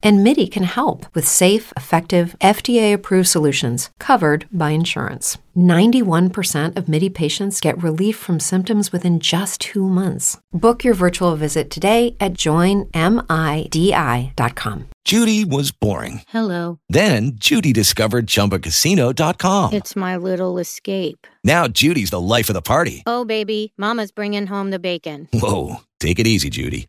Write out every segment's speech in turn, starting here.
And MIDI can help with safe, effective, FDA approved solutions covered by insurance. 91% of MIDI patients get relief from symptoms within just two months. Book your virtual visit today at joinmidi.com. Judy was boring. Hello. Then Judy discovered ChumbaCasino.com. It's my little escape. Now Judy's the life of the party. Oh, baby, Mama's bringing home the bacon. Whoa, take it easy, Judy.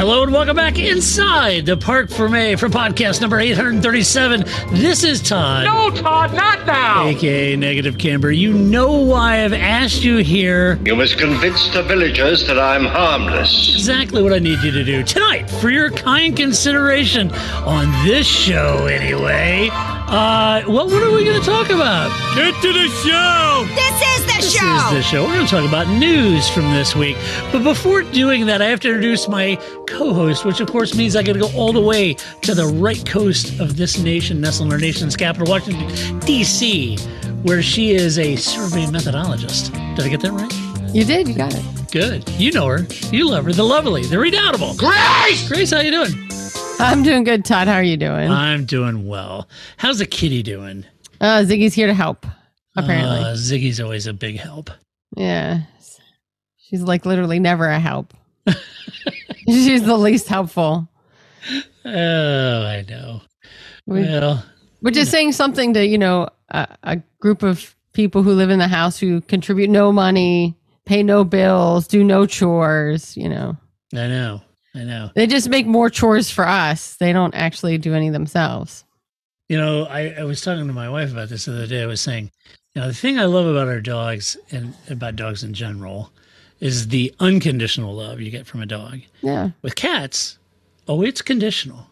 Hello and welcome back inside the Parc Fermé for podcast number 837. This is Todd. No, Todd, not now. aka Negative Camber. You know why I've asked you here You must convince the villagers that I'm harmless. exactly what I need you to do tonight for your kind consideration on this show, anyway. Uh, what, what are we going to talk about? Get to the show! This is the This show. is the show. We're going to talk about news from this week. But before doing that, I have to introduce my co host, which of course means I got to go all the way to the right coast of this nation, nestled in our nation's capital, Washington, D.C., where she is a survey methodologist. Did I get that right? You did. You got it. Good. You know her. You love her. The lovely, the redoubtable. Grace! Grace, how you doing? I'm doing good, Todd. How are you doing? I'm doing well. How's the kitty doing? Uh, Ziggy's here to help. Apparently, Uh, Ziggy's always a big help. yeah. She's like literally never a help. She's the least helpful, Oh, I know. We- Well, which is saying something to you know a, a group of people who live in the house who contribute no money, pay no bills, do no chores. You know, I know. I know. they just make more chores for us. They don't actually do any themselves. You know, I, I was talking to my wife about this the other day. I was saying, you know, the thing I love about our dogs and about dogs in general is the unconditional love you get from a dog. Yeah. With cats, oh, it's conditional.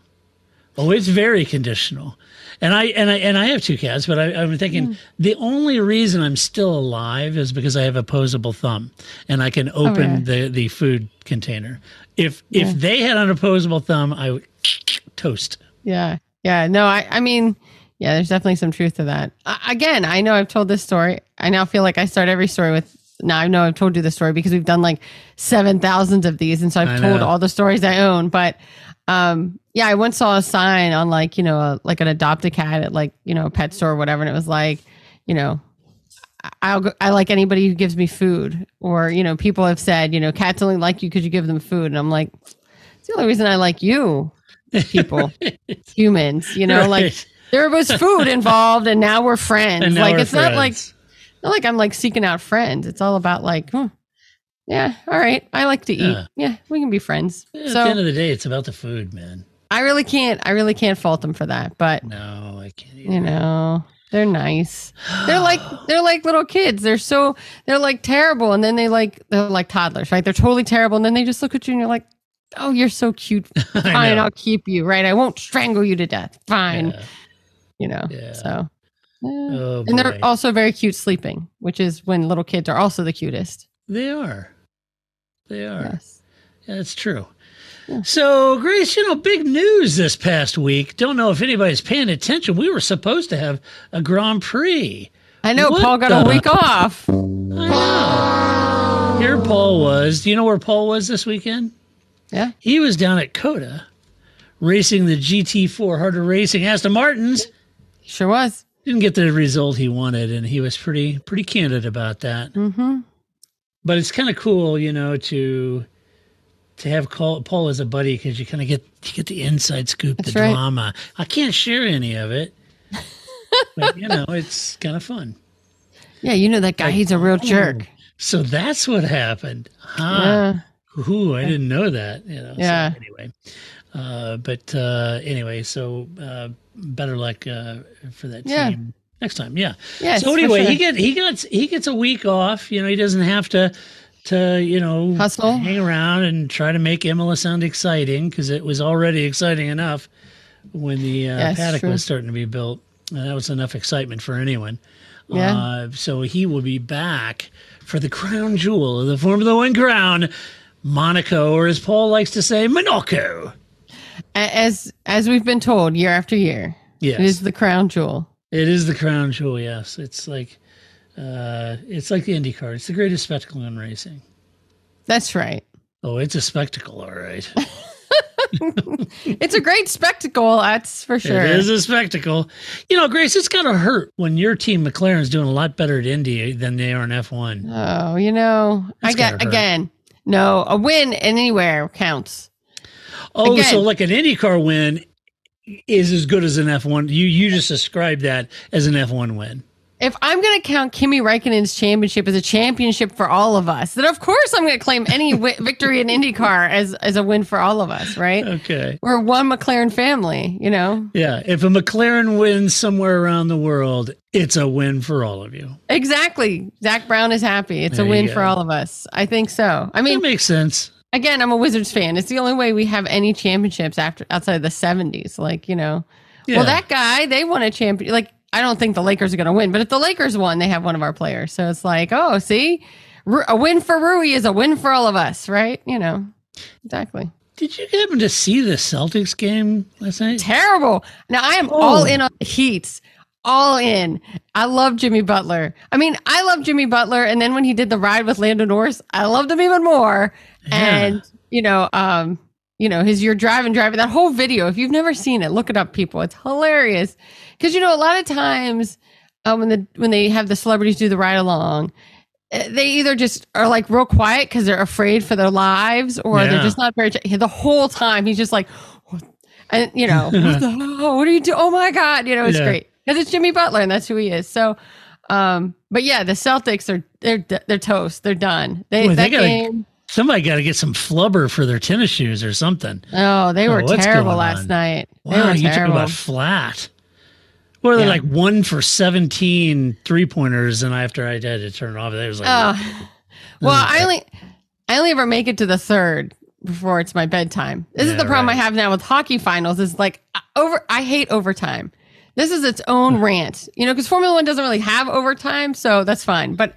Oh, it's very conditional. And I and I and I have two cats, but I, I'm thinking mm. the only reason I'm still alive is because I have a opposable thumb and I can open yeah. the the food container. If Yeah. if they had an opposable thumb, I would toast. Yeah. Yeah. No, I, I mean, yeah, there's definitely some truth to that. I, again, I know I've told this story. I now feel like I start every story with, now I know I've told you the story because we've done like 7,000 of these. And so I've I told know. all the stories I own. But um, yeah, I once saw a sign on like, you know, a, like an adopt a cat at like, you know, a pet store or whatever. And it was like, you know, I'll go, I like anybody who gives me food, or you know, people have said, you know, cats only like you because you give them food, and I'm like, it's the only reason I like you, people, humans. You know, like there was food involved, and now we're friends. Now like we're it's not like not like I'm like seeking out friends. It's all about like, hmm, yeah, all right, I like to eat. Yeah. Yeah, we can be friends. At the end of the day, it's about the food, man. I really can't, I really can't fault them for that. But No, I can't. you know they're nice. They're like they're like little kids. They're so they're like terrible. And then they like they're like toddlers right? They're totally terrible. And then they just look at you and you're like oh you're so cute. Fine i'll keep you right? I won't strangle you to death. Fine. Yeah. you know Yeah. so yeah. Oh, and they're also very cute sleeping which is when little kids are also the cutest. They are. They are. yes. Yeah, that's true. So, Grace, you know, big news this past week. Don't know if anybody's paying attention. We were supposed to have a Grand Prix. i know What paul got the- a week off I know. Here Paul was. Do you know where Paul was this weekend? yeah He was down at COTA racing the GT4 Heart of Racing Aston Martins. sure was Didn't get the result he wanted, and he was pretty pretty candid about that. mm-hmm but it's kind of cool, you know, to to have Paul, Paul as a buddy because you kind of get you get the inside scoop, That's the right. drama. I can't share any of it, but you know, it's kind of fun. Yeah, you know that guy. He's a real jerk. So that's what happened. Huh. Yeah. Ooh, I didn't know that. You know. so Yeah. anyway, uh, but uh, anyway, so uh, better luck uh, for that Yeah. team next time. Yeah. Yes, So anyway, sure. he get he gets he gets a week off. You know, he doesn't have to to you know Hustle. hang around and try to make Imola sound exciting because it was already exciting enough when the uh, Yes, paddock true. was starting to be built. Uh, that was enough excitement for anyone. Yeah. Uh, so he will be back for the crown jewel of the Formula One crown, Monaco, or as Paul likes to say, Monaco. As as we've been told year after year, Yes. it is the crown jewel. It is the crown jewel. Yes, it's like uh, it's like the IndyCar. It's the greatest spectacle in racing. That's right. Oh, it's a spectacle, all right. It's a great spectacle. That's for sure. It is a spectacle. You know, Grace, it's got to hurt when your team McLaren's doing a lot better at Indy than they are in F1. Oh, you know, That's I get again. No, a win anywhere counts. Oh, Again. so like an IndyCar win is as good as an F1. You you just described that as an F1 win. If I'm going to count Kimi Räikkönen's championship as a championship for all of us, then of course I'm going to claim any wi- victory in IndyCar as as a win for all of us, right? Okay. We're one McLaren family, you know. Yeah, if a McLaren wins somewhere around the world, it's a win for all of you. Exactly. Zak Brown is happy. It's There a win for all of us. I think so. I That mean, makes sense. again, I'm a Wizards fan. It's the only way we have any championships after outside of the 70s. Like, you know, Yeah. well, that guy, they won a champion. Like, I don't think the Lakers are going to win, but if the Lakers won, they have one of our players. So it's like, oh, see, a win for Rui is a win for all of us, right? You know, exactly. Did you happen to see the Celtics game last night? Terrible. Now I am Oh. all in on the Heats. All in. I love Jimmy Butler. I mean, I love Jimmy Butler, and then when he did the ride with Lando Norris, I loved him even more. And you know, um, you know, his "You're driving, driving" that whole video. If you've never seen it, look it up, people. It's hilarious because you know a lot of times um, when the when they have the celebrities do the ride along, eh, they either just are like real quiet because they're afraid for their lives, or Yeah. they're just not very. The whole time he's just like, and you know, what, the, hell? what are you doing? Oh my god, you know, it's Yeah. great because it's Jimmy Butler and that's who he is. So, um, but yeah, the Celtics are they're they're toast. They're done. They Boy, that they gotta- game. Somebody got to get some flubber for their tennis shoes or something. Oh, they Oh, were what's terrible last on? night. they Wow, were you talk about flat. What are they Yeah. like one for 17 three pointers? And after I had to turn it off, it was like, Oh, well, I only I only ever make it to the third before it's my bedtime. This is the problem right. I have now with hockey finals. Is like uh, over. I hate overtime. This is its own rant, you know, because Formula One doesn't really have overtime, so that's fine. But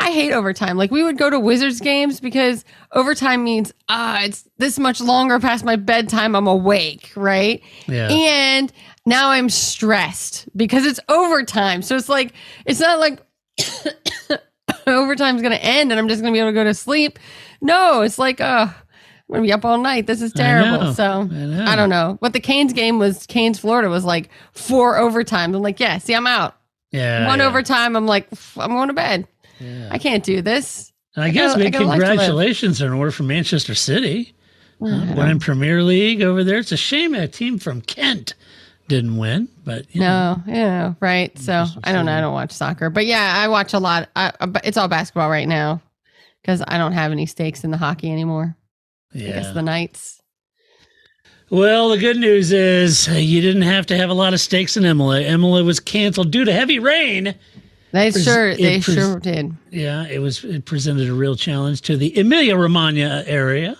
I hate overtime. Like we would go to Wizards games because overtime means ah, it's this much longer past my bedtime. I'm awake, right? Yeah. And now I'm stressed because it's overtime. So it's like it's not like overtime's gonna end and I'm just gonna be able to go to sleep. No, it's like uh I'm gonna be up all night. This is I know. terrible. So I. I, don't know. What the Canes game was Canes Florida was like four overtimes. I'm like, yeah, see, I'm out. yeah. One yeah. overtime, I'm like, I'm going to bed. Yeah. I can't do this. And I guess I big got a life to live. congratulations are in order for Manchester City. Uh, winning Premier League over there. It's a shame a team from Kent didn't win, but you know, No, yeah, right. So I don't know. I don't watch soccer, but yeah, I watch a lot. I, I- it's all basketball right now because I don't have any stakes in the hockey anymore. I guess yeah. the Knights. Well, the good news is uh, you didn't have to have a lot of stakes in Imola. Imola was canceled due to heavy rain. They Pres- sure, they pres- sure did. Yeah, it was it presented a real challenge to the Emilia Romagna area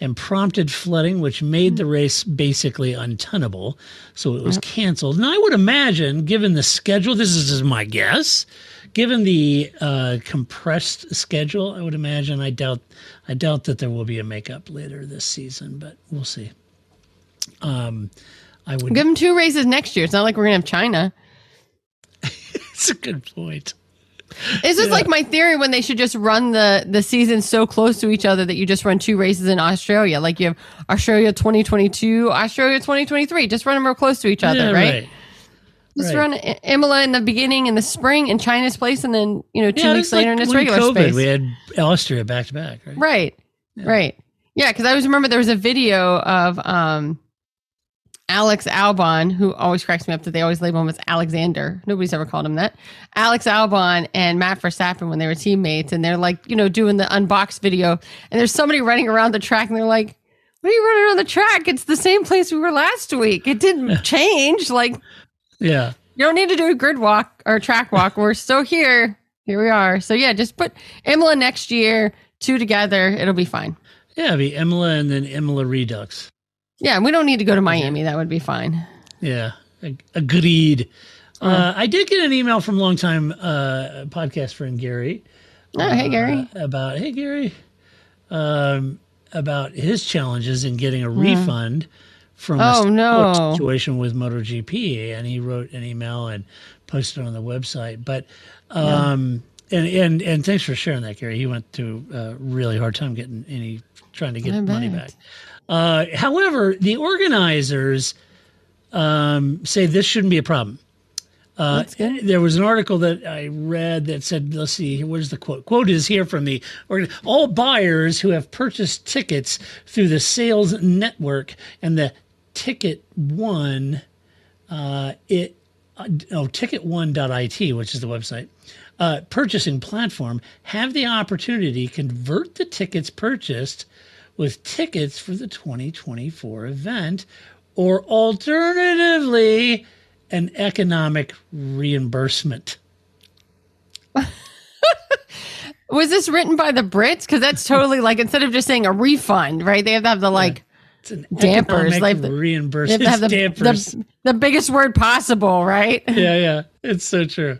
and prompted flooding, which made the race basically untenable. So it was canceled. And I would imagine, given the schedule, this is just my guess, given the uh, compressed schedule, I would imagine. I doubt, I doubt that there will be a makeup later this season, but we'll see. Um, I would. Give them two races next year. It's not like we're gonna have China. It's a good point. Is this like my theory when they should just run the the season so close to each other that you just run two races in Australia? Like you have Australia 2022, Australia 2023. Just run them real close to each other, Yeah, right? Just Right. run Imola in the beginning in the spring in China's place, and then you know two Yeah, weeks later like in its regular COVID, space. We had Austria back to back, right? Right. Right. Yeah, because I always remember there was a video of um Alex Albon, who always cracks me up that they always label him as Alexander. Nobody's ever called him that. Alex Albon and Max Verstappen when they were teammates, and they're like, you know, doing the unboxed video, and there's somebody running around the track, and they're like, "What are you running around the track? It's the same place we were last week. It didn't change. Like, Yeah. you don't need to do a grid walk or a track walk. We're still here. Here we are. So yeah, just put Imola next year, two together. It'll be fine. Yeah, it'd be Imola and then Imola Redux. Yeah, we don't need to go to Miami. That would be fine. Yeah, ag- agreed. Uh, I did get an email from longtime uh, podcast friend Gary. Oh, hey, Gary. uh, about hey Gary, um, about his challenges in getting a refund from Hmm. Oh, a no. situation with MotoGP, and he wrote an email and posted on the website. But um, and and and thanks for sharing that, Gary. He went through a really hard time getting any trying to get money back. Uh, however, the organizers um, say this shouldn't be a problem. Uh, there was an article that I read that said, let's see, where's the quote? Quote is here from the organ- all buyers who have purchased tickets through the sales network and the Ticket One, uh, it uh, oh ticket1.it, which is the website, uh, purchasing platform, have the opportunity to convert the tickets purchased with tickets for the 2024 event, or alternatively, an economic reimbursement. Was this written by the Brits? Because that's totally like instead of just saying a refund, right? They have to have the like an dampers, like the- reimbursement. the, dampers. the, the biggest word possible, right? yeah, yeah, it's so true.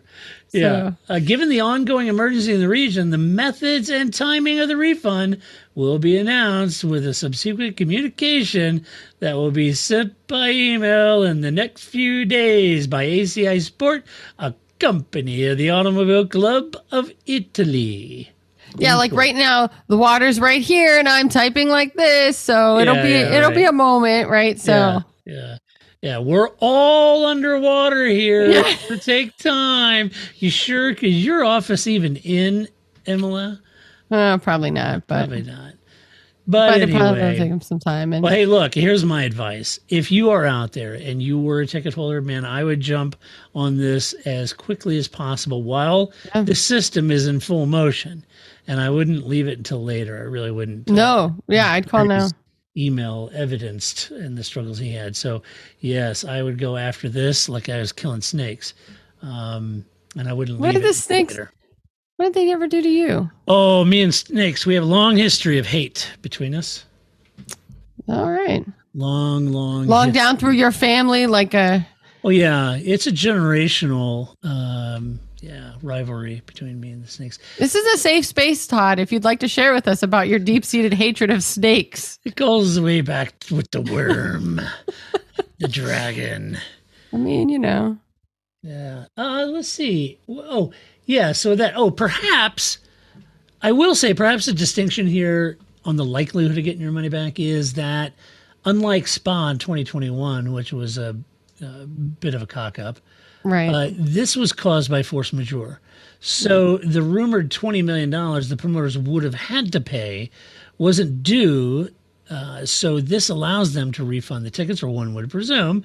Yeah. Uh, given the ongoing emergency in the region, the methods and timing of the refund will be announced with a subsequent communication that will be sent by email in the next few days by ACI Sport, a company of the Automobile Club of Italy. Yeah, like right now the water's right here, and I'm typing like this, so it'll Yeah, be yeah, it'll be a moment, right? So Yeah, yeah. Yeah, we're all underwater here. Yeah. To take time. You sure? Because your office even in Imola? Uh, probably not, but Probably not. But, but it probably will anyway. take them some time. And Well, hey, look, here's my advice. If you are out there and you were a ticket holder, man, I would jump on this as quickly as possible while the system is in full motion. And I wouldn't leave it until later. I really wouldn't. uh, no, yeah, I'd call now. email evidenced in the struggles he had. So, yes, I would go after this like I was killing snakes. Um, and I wouldn't What leave did the snakes- later. What did they ever do to you? Oh, me and snakes, we have a long history of hate between us. All right, Long, long, long his- down through your family, like a Oh yeah, it's a generational, um, yeah, rivalry between me and the snakes. This is a safe space, Todd. If you'd like to share with us about your deep-seated hatred of snakes, It goes way back with the worm, the dragon. I mean, you know, Yeah. Uh, let's see. Oh, yeah. So that. Oh, perhaps I will say perhaps a distinction here on the likelihood of getting your money back is that unlike Spa in 2021, which was a, a bit of a cock up, right? uh, this was caused by force majeure. So the rumored $20 million the promoters would have had to pay wasn't due. Uh, so this allows them to refund the tickets, or one would presume.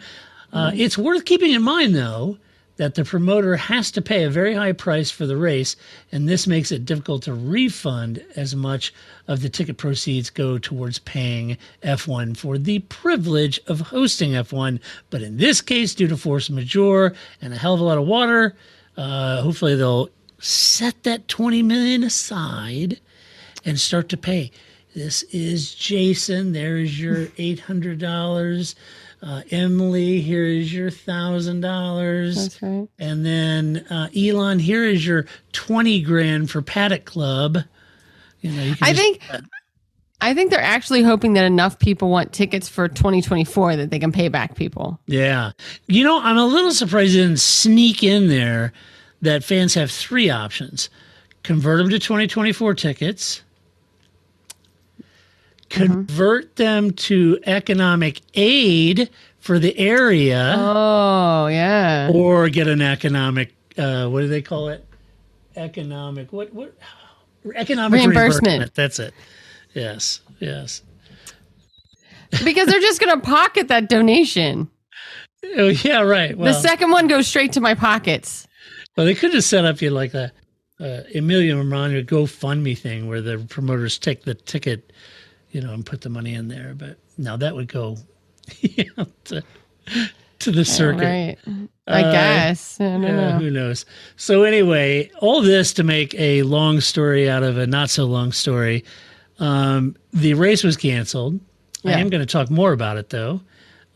Uh, It's worth keeping in mind, though, that the promoter has to pay a very high price for the race, and this makes it difficult to refund as much of the ticket proceeds go towards paying F1 for the privilege of hosting F1. But in this case, due to force majeure and a hell of a lot of water, uh, hopefully they'll set that 20 million aside and start to pay. This is Jason. There is your $800. Uh, Emily, here is your thousand dollars. That's right. And then uh, Elon, here is your twenty grand for Paddock Club. You know, you can I just- think I think they're actually hoping that enough people want tickets for 2024 that they can pay back people. Yeah. You know, I'm a little surprised it didn't sneak in there that fans have three options convert them to 2024 tickets, convert them to economic aid for the area Oh, yeah. or get an economic uh, what do they call it? Economic what what economic Reimbursement. That's it. Yes. Yes. because they're just going to pocket that donation. Oh yeah, right. Well, the second one goes straight to my pockets. well they could have set up you like a uh, Emilia Romagna GoFundMe thing where the promoters take the ticket, you know, and put the money in there. But now that would go you know, to, to the circuit. Right. I Uh, guess. I don't Yeah, know. who knows? So anyway, all this to make a long story out of a not so long story. Um, the race was canceled. I am going to talk more about it though.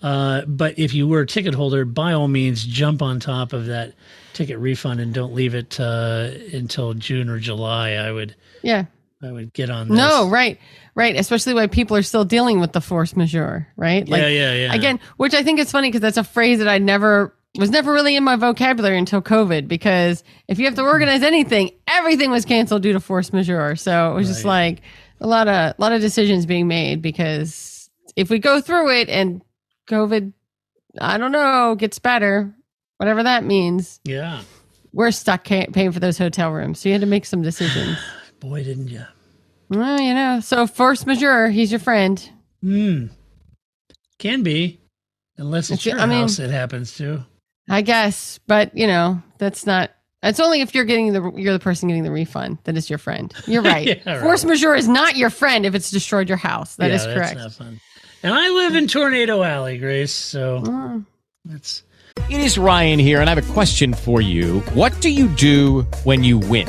Uh, but if you were a ticket holder, by all means, jump on top of that ticket refund and don't leave it uh, until June or July. I would Yeah. I would get on this. No, right. Right. Especially when people are still dealing with the force majeure, right? Yeah, yeah, yeah. Again, which I think is funny because that's a phrase that I never was never really in my vocabulary until COVID. Because if you have to mm-hmm. organize anything, everything was canceled due to force majeure. So it was just like a lot of a lot of decisions being made because if we go through it and COVID, I don't know, gets better, whatever that means, Yeah. we're stuck paying for those hotel rooms. So you had to make some decisions. Boy, didn't you? Well, you know, so force majeure, he's your friend. Hmm. Can be, unless it's If your I mean- house it happens to. I guess, but you know, that's not. It's only if you're getting the you're the person getting the refund that is your friend. You're right. Yeah, right. Force majeure is not your friend if it's destroyed your house. That Yeah, is that's correct. not fun. And I live in Tornado Alley, Grace. So Mm. that's It is Ryan here, and I have a question for you. What do you do when you win?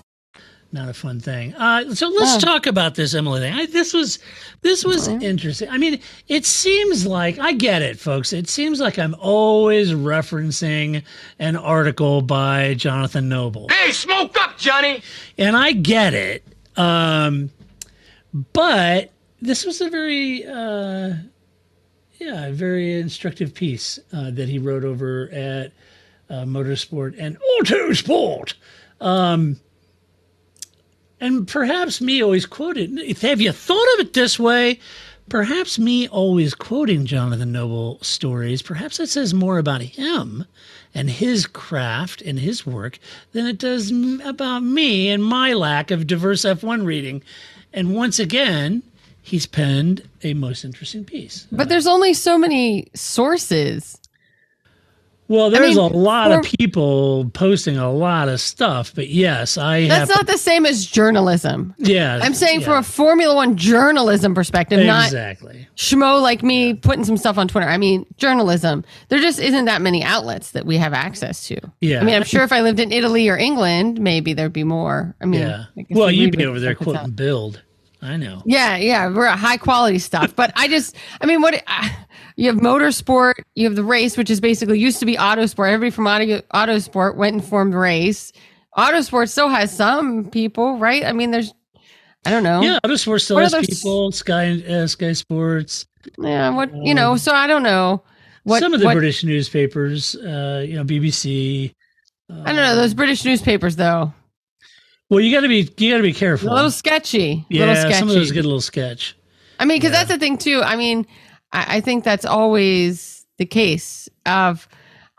Not a fun thing. Uh, so let's talk about this Imola thing. I, this was this was interesting. I mean, it seems like I get it, folks. It seems like I'm always referencing an article by Jonathan Noble. Hey, smoke up, Johnny! and I get it. Um, but this was a very, uh, yeah, a very instructive piece uh, that he wrote over at uh, Motorsport and Autosport. Um, and perhaps me always quoted. Have you thought of it this way? Perhaps me always quoting Jonathan Noble stories, perhaps it says more about him and his craft and his work than it does about me and my lack of diverse F1 reading. And once again, he's penned a most interesting piece. But there's only so many sources. Well, there's mean, a lot of people posting a lot of stuff, but yes, I have. That's not the same as journalism. yeah, I'm saying yeah, from a Formula One journalism perspective, exactly. not schmo like me putting some stuff on Twitter. I mean, journalism. There just isn't that many outlets that we have access to. Yeah. I mean, I'm sure if I lived in Italy or England, maybe there'd be more. I mean, Yeah. I Well, you'd be over there quoting Bild. I know. Yeah, yeah, we're at high quality stuff. But I just, I mean, what uh, you have motorsport, you have the race, which is basically used to be autosport. Everybody from auto, autosport went and formed race. Autosport still has some people, right? I mean, there's, I don't know. Yeah, Autosport still What has people. Sky, uh, Sky Sports. Yeah, what you know? So I don't know. What Some of the what, British newspapers, uh, you know, BBC. I don't know those British newspapers though. Well, you got to be you got to be careful. A little sketchy. yeah, little sketchy. some of those get a little sketch. I mean, because that's the thing too. I mean, I, I think that's always the case. Of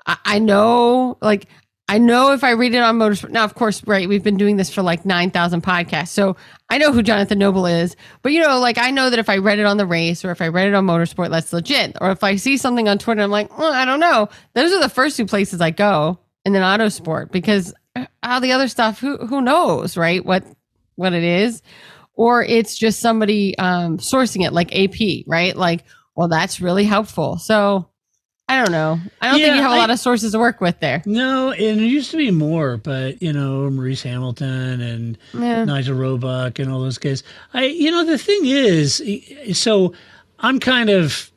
I, I know, like I know if I read it on Motorsport. Now, of course, right? We've been doing this for like nine thousand podcasts, so I know who Jonathan Noble is. But you know, like I know that if I read it on the race or if I read it on Motorsport, that's legit. Or if I see something on Twitter, I'm like, well, I don't know. Those are the first two places I go. and then Autosport because uh, all the other stuff, who who knows, right? What what it is, or it's just somebody um, sourcing it, like AP, right? Like, well, that's really helpful. So I don't know. I don't think you have a I- lot of sources to work with there. No, and it used to be more, but you know, Maurice Hamilton and Yeah. Nigel Roebuck and all those guys. I, you know, the thing is, so I'm kind of,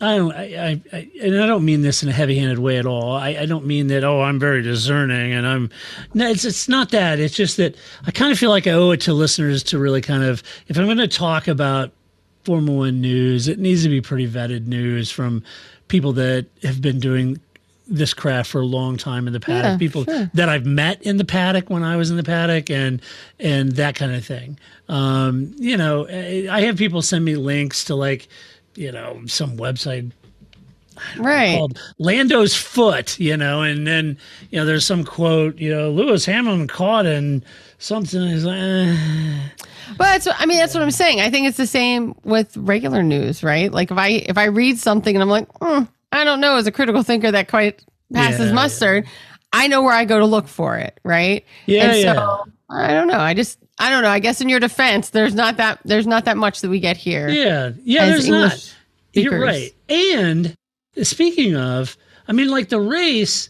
I don't, I, I, I and I don't mean this in a heavy-handed way at all. I, I don't mean that. Oh, I'm very discerning, and I'm. No, it's it's not that. It's just that I kind of feel like I owe it to listeners to really kind of, if I'm going to talk about Formula One news, it needs to be pretty vetted news from people that have been doing this craft for a long time in the paddock. Yeah, people sure. that I've met in the paddock when I was in the paddock, and and that kind of thing. Um, you know, I I have people send me links to like, you know, some website Right. called Lando's Foot, you know, and then you know there's some quote, you know, Lewis Hamilton caught in something. Is like. But that's what, I mean, that's what I'm saying. I think it's the same with regular news, right? Like if I if I read something and I'm like, "Hmm, I don't know, as a critical thinker that quite passes Yeah. mustard, I know where I go to look for it, right? Yeah, And yeah. so I don't know. I just I don't know. I guess in your defense, there's not that there's not that much that we get here. Yeah, yeah, there's English not. You're right. And speaking of, I mean, like the race,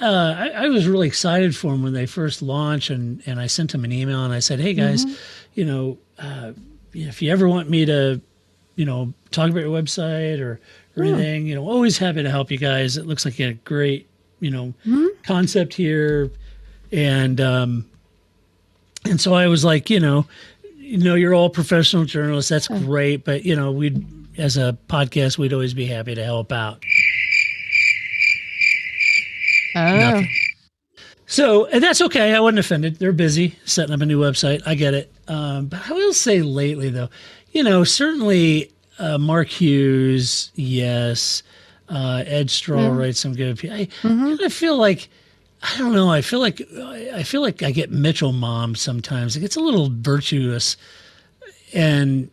uh, I, I was really excited for them when they first launched, and and I sent them an email and I said, hey guys, Mm-hmm. you know, uh, if you ever want me to, you know, talk about your website or or Yeah. anything, you know, always happy to help you guys. It looks like you had a great, you know, Mm-hmm. concept here, and um, and so I was like, you know, you know, you're all professional journalists. That's great, but you know, we'd as a podcast, we'd always be happy to help out. Oh. Nothing. So, and that's okay. I wasn't offended. They're busy setting up a new website. I get it. Um, but I will say lately, though, you know, certainly uh, Mark Hughes, yes. Uh, Edd Straw Yeah. writes some good. I, I feel like I don't know. I feel like I feel like I get Mitchell-Malm sometimes. It gets a little virtuous, and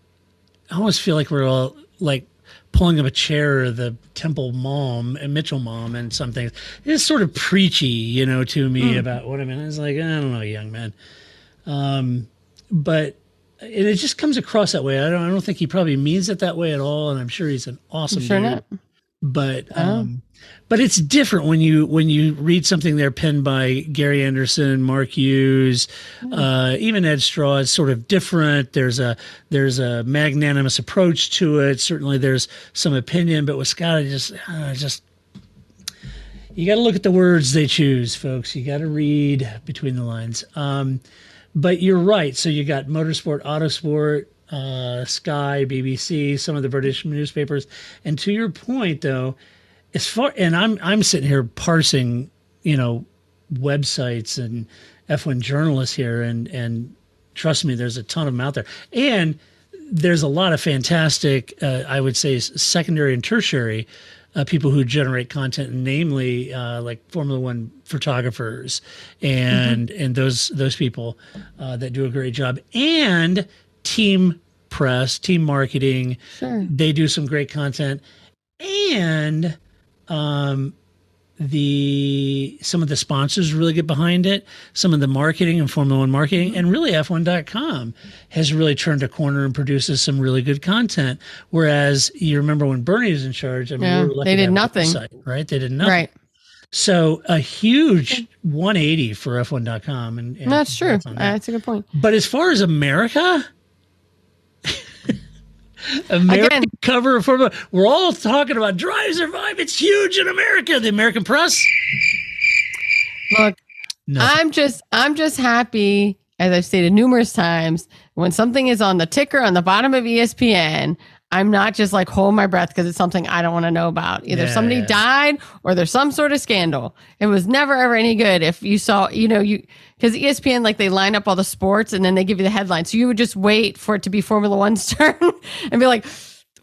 I almost feel like we're all like pulling up a chair of the Temple mom and Mitchell-Malm and something. It's sort of preachy, you know, to me Mm. about what I mean. It's like I don't know, young man. Um, but and it just comes across that way. I don't. I don't think he probably means it that way at all. And I'm sure he's an awesome sure dude. not. But Oh. um, but it's different when you when you read something there penned by Gary Anderson, Mark Hughes, uh, even Edd Straw. It's sort of different. There's a there's a magnanimous approach to it. Certainly, there's some opinion, but with Scott, I just uh, just you got to look at the words they choose, folks. You got to read between the lines. Um, but you're right. So you got Motorsport, Autosport, uh, Sky, BBC, some of the British newspapers. And to your point, though, as far and I'm I'm sitting here parsing, you know, websites and F1 journalists here, and and trust me, there's a ton of them out there, and there's a lot of fantastic, uh, I would say, secondary and tertiary uh, people who generate content, namely uh, like Formula One photographers and and those those people uh, that do a great job, and team press, team marketing. Sure. They do some great content, and um, the some of the sponsors really get behind it. Some of the marketing and Formula One marketing, and really F1.com has really turned a corner and produces some really good content. Whereas you remember when Bernie was in charge, I mean, Yeah, we were they did nothing. website, right? They did nothing. Right. So a huge 180 for F1.com, and, and That's true. congrats on that. That's a good point. But as far as America, American cover for we're all talking about Drive Survive. It's huge in America. The American press. Look, Nothing. I'm just I'm just happy, as I've stated numerous times, when something is on the ticker on the bottom of ESPN, I'm not just like hold my breath because it's something I don't want to know about. Either Yeah, somebody yeah. died or there's some sort of scandal. It was never ever any good if you saw, you know, you because ESPN like they line up all the sports and then they give you the headline. So you would just wait for it to be Formula One's turn and be like,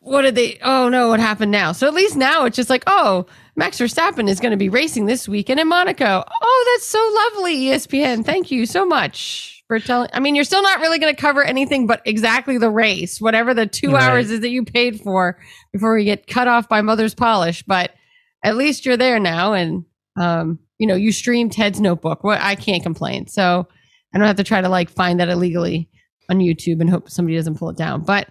what did they? Oh no, what happened now? So at least now it's just like, oh, Max Verstappen is going to be racing this weekend in Monaco. Oh, that's so lovely, ESPN. Thank you so much for telling. I mean, you're still not really going to cover anything but exactly the race, whatever the two Right. hours is that you paid for before we get cut off by mother's polish. But at least you're there now, and um, you know, you stream Ted's Notebook. Well, I can't complain. So I don't have to try to like find that illegally on YouTube and hope somebody doesn't pull it down. But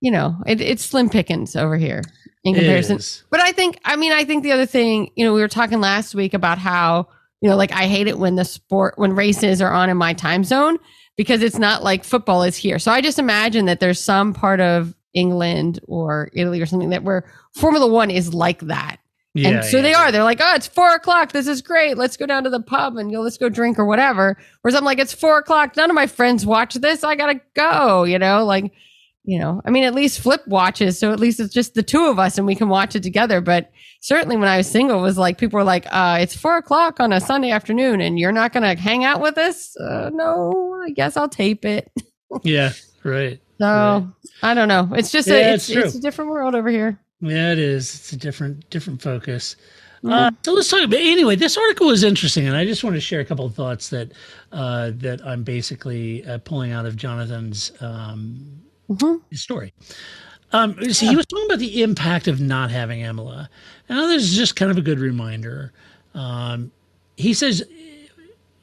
you know, it, it's slim pickings over here in comparison. But I think, I mean, I think the other thing, you know, we were talking last week about how, you know, like I hate it when the sport, when races are on in my time zone because it's not like football is here. So I just imagine that there's some part of England or Italy or something that where Formula One is like that. Yeah, and so yeah, they are. They're like, oh, it's four o'clock. This is great. Let's go down to the pub and you know, let's go drink or whatever. Whereas I'm like, it's four o'clock. None of my friends watch this. I gotta go. You know, like, you know, I mean, at least Flip watches, so at least it's just the two of us and we can watch it together. But certainly, when I was single, it was like people were like, uh, "It's four o'clock on a Sunday afternoon, and you're not gonna hang out with us." Uh, no, I guess I'll tape it. Yeah, right. So I don't know. It's just Yeah, a, it's it's, it's a different world over here. Yeah, it is. It's a different different focus. Uh, so let's talk about anyway. This article is interesting, and I just want to share a couple of thoughts that uh, that I'm basically uh, pulling out of Jonathan's um, story. Um, see, he was talking about the impact of not having Imola, and this is just kind of a good reminder. Um, he says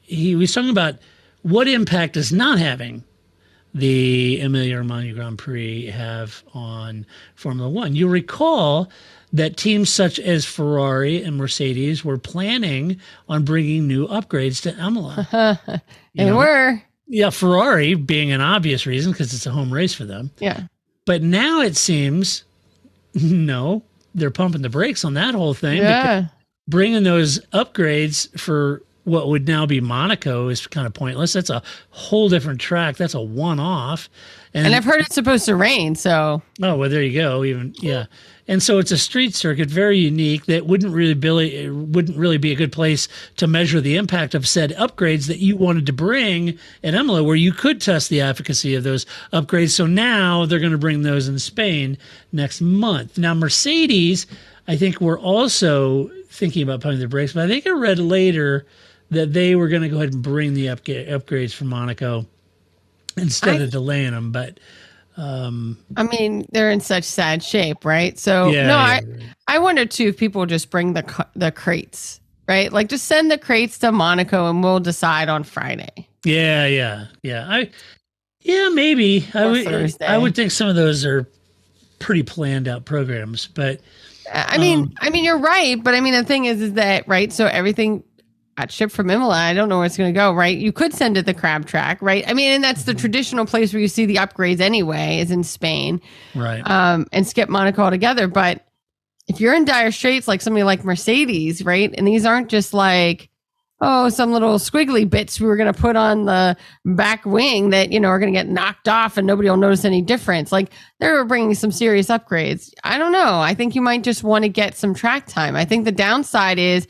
he was talking about what impact does not having the Emilia Romagna Grand Prix have on Formula One. You recall that teams such as Ferrari and Mercedes were planning on bringing new upgrades to Imola. and know, we're Yeah, Ferrari being an obvious reason because it's a home race for them. yeah. But now it seems, no, they're pumping the brakes on that whole thing. Yeah. Bringing those upgrades for what would now be Monaco is kind of pointless. That's a whole different track. That's a one off. And I've heard it's supposed to rain, so Oh well, there you go. Even yeah, and so it's a street circuit, very unique. That wouldn't really be wouldn't really be a good place to measure the impact of said upgrades that you wanted to bring at Imola, where you could test the efficacy of those upgrades. So now they're going to bring those in Spain next month. Now Mercedes, I think, were also thinking about putting the brakes, but I think I read later that they were going to go ahead and bring the upgrades from Monaco instead I- of delaying them, but. Um, I mean, they're in such sad shape, right? So Yeah, no, yeah, I I wonder too if people just bring the the crates, right? Like just send the crates to Monaco and we'll decide on Friday. Yeah, yeah, yeah. I, yeah, maybe. I would. Thursday. I would think some of those are pretty planned out programs, but I mean, Um, I mean, you're right, but I mean, the thing is, is that right? So everything got shipped from Imola. I don't know where it's going to go, right? You could send it the crab track, right? I mean, and that's Mm-hmm. the traditional place where you see the upgrades anyway, is in Spain. right. um, and skip Monaco altogether. But if you're in dire straits, like somebody like Mercedes, right? And these aren't just like, oh, some little squiggly bits we were going to put on the back wing that, you know, are going to get knocked off and nobody will notice any difference. Like they're bringing some serious upgrades. I don't know. I think you might just want to get some track time. I think the downside is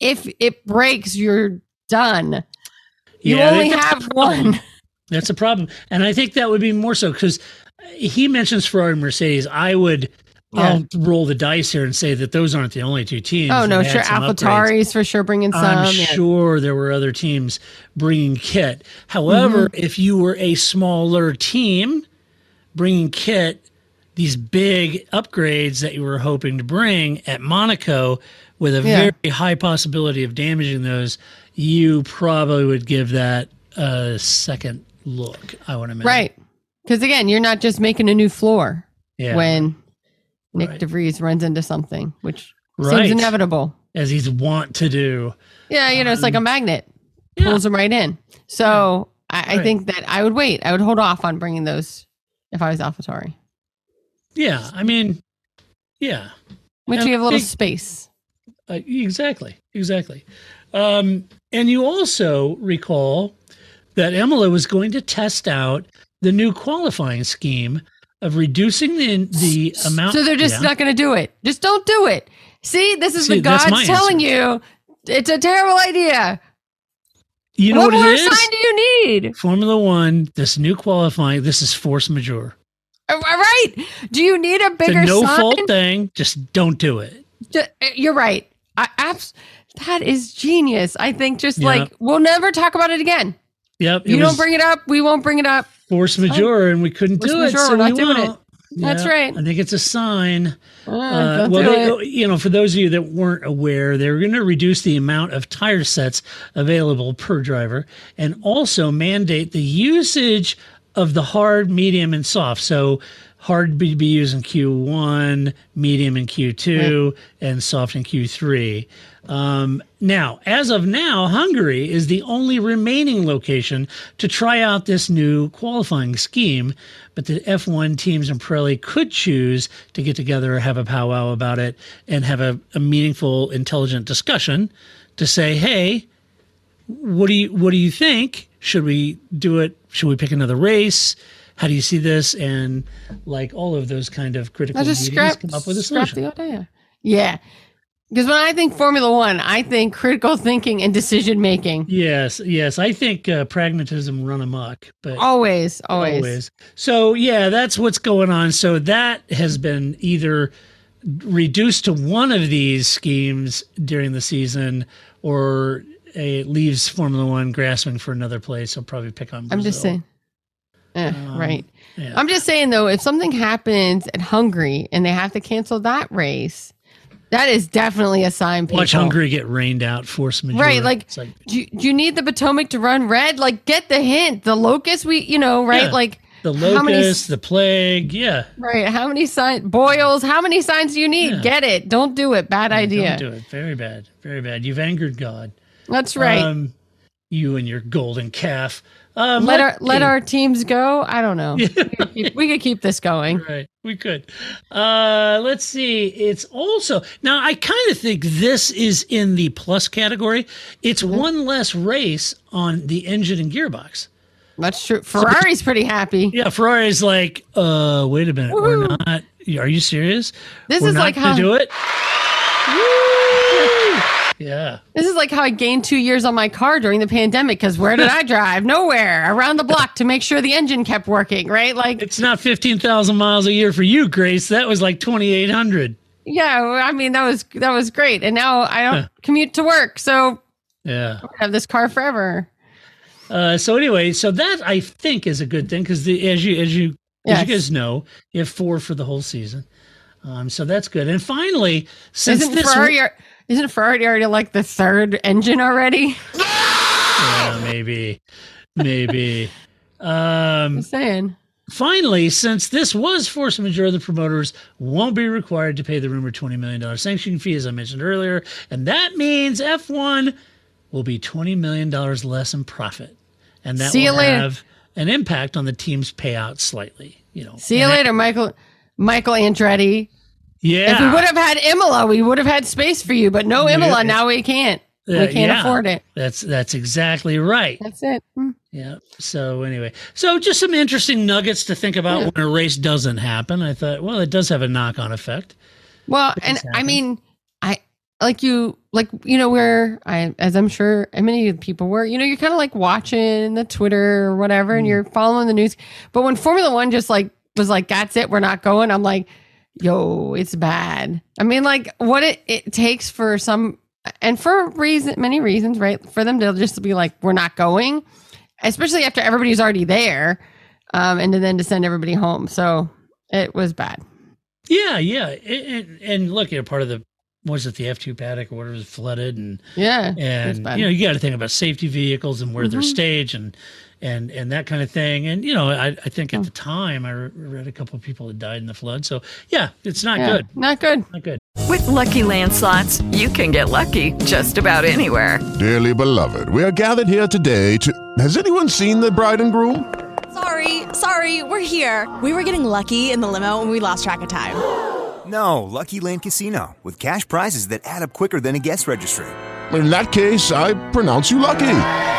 if it breaks, you're done. You Yeah, only have one. That's a problem, and I think that would be more so because he mentions Ferrari and Mercedes. I would. I'll roll the dice here and say that those aren't the only two teams. Oh, no, sure. AlphaTauri's for sure bringing some. I'm yeah. sure there were other teams bringing kit. However, Mm-hmm. if you were a smaller team bringing kit, these big upgrades that you were hoping to bring at Monaco with a Yeah. very high possibility of damaging those, you probably would give that a second look, I want to imagine. Right. Because again, you're not just making a new floor Yeah. when Nyck Right. de Vries runs into something, which Right. seems inevitable. As he's wont to do. Yeah, you know, it's like a um, magnet, yeah. pulls them right in. So I, I Right. think that I would wait. I would hold off on bringing those if I was AlphaTauri, Yeah. I mean, yeah. which And you have a little space. Uh, exactly, exactly. Um, and you also recall that Imola was going to test out the new qualifying scheme of reducing the the amount. So they're just Yeah. not going to do it. Just don't do it. See, this is See, the gods telling you it's a terrible idea. You know what, what, more it is? sign do you need? Formula One. This new qualifying. This is force majeure. All right. Do you need a bigger no sign? fault thing. Just don't do it. You're right. I abs- that is genius. I think just Yeah. like we'll never talk about it again. Yep. it You don't bring it up, we won't bring it up. force majeure, and we couldn't Force do majeure, it. So we're not we doing won't. That's Yeah, right. I think it's a sign. Ah, Uh, well, they, you know, for those of you that weren't aware, they're going to reduce the amount of tire sets available per driver, and also mandate the usage of the hard, medium, and soft. So hard to be used in Q1, medium in Q2, and soft in Q3. Um, now, as of now, Hungary is the only remaining location to try out this new qualifying scheme. But the F1 teams and Pirelli could choose to get together, have a powwow about it, and have a, a meaningful, intelligent discussion to say, "Hey, what do you what do you think? Should we do it? Should we pick another race? How do you see this?" And like all of those kind of critical meetings, scrap, come up with a solution. the idea. Yeah. Because when I think Formula One, I think critical thinking and decision making. Yes, yes. I think uh, pragmatism run amok, but Always, always. So yeah, that's what's going on. So that has been either reduced to one of these schemes during the season, or it leaves Formula One grasping for another place. I'll probably pick on. Brazil. I'm just saying. Eh, right. yeah. I'm just saying though, if something happens at Hungary and they have to cancel that race, that is definitely a sign. People. Watch Hungary get rained out, force majeure. Right, like, It's like do, you, do you need the Potomac to run red? Like, get the hint. The locust, we, you know, right? Yeah. Like, the how many, locust, the plague. Yeah, right? How many signs? Boils. How many signs do you need? Yeah. Get it. Don't do it. Bad idea. Don't do it. Very bad. Very bad. You've angered God. That's right. Um, you and your golden calf. Um, let our let our teams go. I don't know. we, could keep, we could keep this going. Right, we could. Uh, let's see. It's also now. I kind of think this is in the plus category. It's Mm-hmm. one less race on the engine and gearbox. That's true. Ferrari's pretty happy. Yeah, Ferrari's like, uh, wait a minute, we're not. Are you serious? This We're is not like how to do it. Yeah. This is like how I gained two years on my car during the pandemic. Because where did I drive? Nowhere. Around the block to make sure the engine kept working. Right? Like, It's not fifteen thousand miles a year for you, Grace. That was like twenty eight hundred. yeah. I mean, that was that was great. And now I don't Huh. commute to work, so Yeah. I have this car forever. Uh, so anyway, so that I think is a good thing because the as you as you as you guys know, you have four for the whole season. Um, so that's good. And finally, since Isn't this Ferrari? Isn't Ferrari already like the third engine already? yeah, maybe, maybe. Um, Just saying. finally, since this was force majeure, the promoters won't be required to pay the rumored $20 million sanction fee, as I mentioned earlier. And that means F1 will be $20 million less in profit. And that See will have an impact on the team's payout slightly. You know, See you later, Michael. Michael Andretti. Yeah. If we would have had Imola, we would have had space for you, but no Imola. Yeah. Now we can't. Uh, we can't yeah. afford it. That's that's exactly right. That's it. Mm. Yeah. So anyway, so just some interesting nuggets to think about when a race doesn't happen. I thought, well, it does have a knock-on effect. Well, and I mean, I like you, like you know, where I, as I'm sure many people were, you know, you're kind of like watching the Twitter or whatever, and you're following the news. But when Formula One just like was like, "That's it, we're not going," I'm like, "Yo, it's bad." I mean, like what it it takes for some, and for reason, many reasons, right? For them to just be like, "We're not going," especially after everybody's already there, um, and then to send everybody home. So it was bad. Yeah, yeah, and, and look, you know, part of the was it the F two paddock or whatever was flooded, and Yeah, and you know you got to think about safety vehicles and where they're Mhm. staged and and and that kind of thing. And you know, I I think at hmm. the time I read a couple of people that died in the flood. So yeah, it's not Yeah, good. Not good. Not good. With Lucky Land slots, you can get lucky just about anywhere. Dearly beloved, we are gathered here today to. Has anyone seen the bride and groom? Sorry, sorry, we're here. We were getting lucky in the limo and we lost track of time. No, Lucky Land Casino, with cash prizes that add up quicker than a guest registry. In that case, I pronounce you lucky.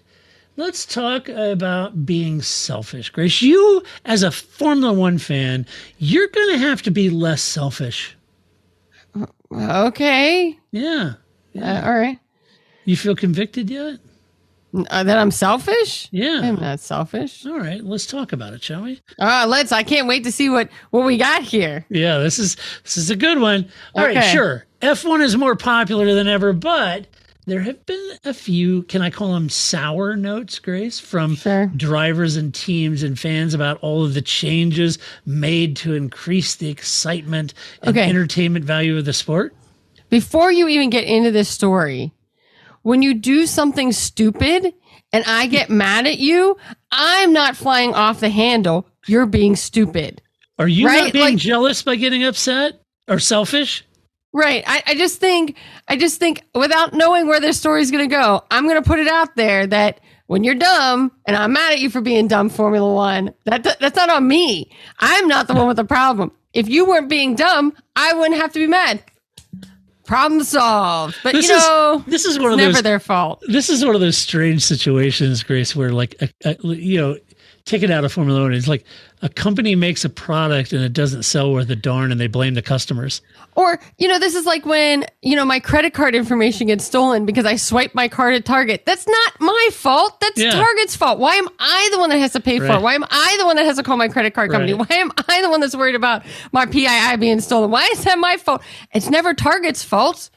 Let's talk about being selfish. Grace, you as a Formula One fan, you're going to have to be less selfish. Okay. Yeah. Uh, all right. You feel convicted yet? Uh, that I'm selfish? Yeah. I'm not selfish. All right, let's talk about it, shall we? Uh, let's. I can't wait to see what what we got here. Yeah, this is this is a good one. All right, Okay. sure. F1 is more popular than ever, but there have been a few, can I call them sour notes, Grace, from drivers and teams and fans about all of the changes made to increase the excitement and Okay. entertainment value of the sport? Before you even get into this story, when you do something stupid and I get mad at you, I'm not flying off the handle. You're being stupid. Are you Right, not being like- jealous by getting upset or selfish? Right. I, I just think, I just think without knowing where this story is going to go, I'm going to put it out there that when you're dumb and I'm mad at you for being dumb, Formula One, that, that's not on me. I'm not the one with the problem. If you weren't being dumb, I wouldn't have to be mad. Problem solved. But This you is- know, this is one of never those- their fault. This is one of those strange situations, Grace, where like a, a, you know, take it out of Formula One. It's like a company makes a product and it doesn't sell worth a darn, and they blame the customers. Or, you know, this is like when, you know, my credit card information gets stolen because I swipe my card at Target. That's not my fault. That's Yeah. Target's fault. Why am I the one that has to pay for it? Why am I the one that has to call my credit card company? Right. Why am I the one that's worried about my PII being stolen? Why is that my fault? It's never Target's fault.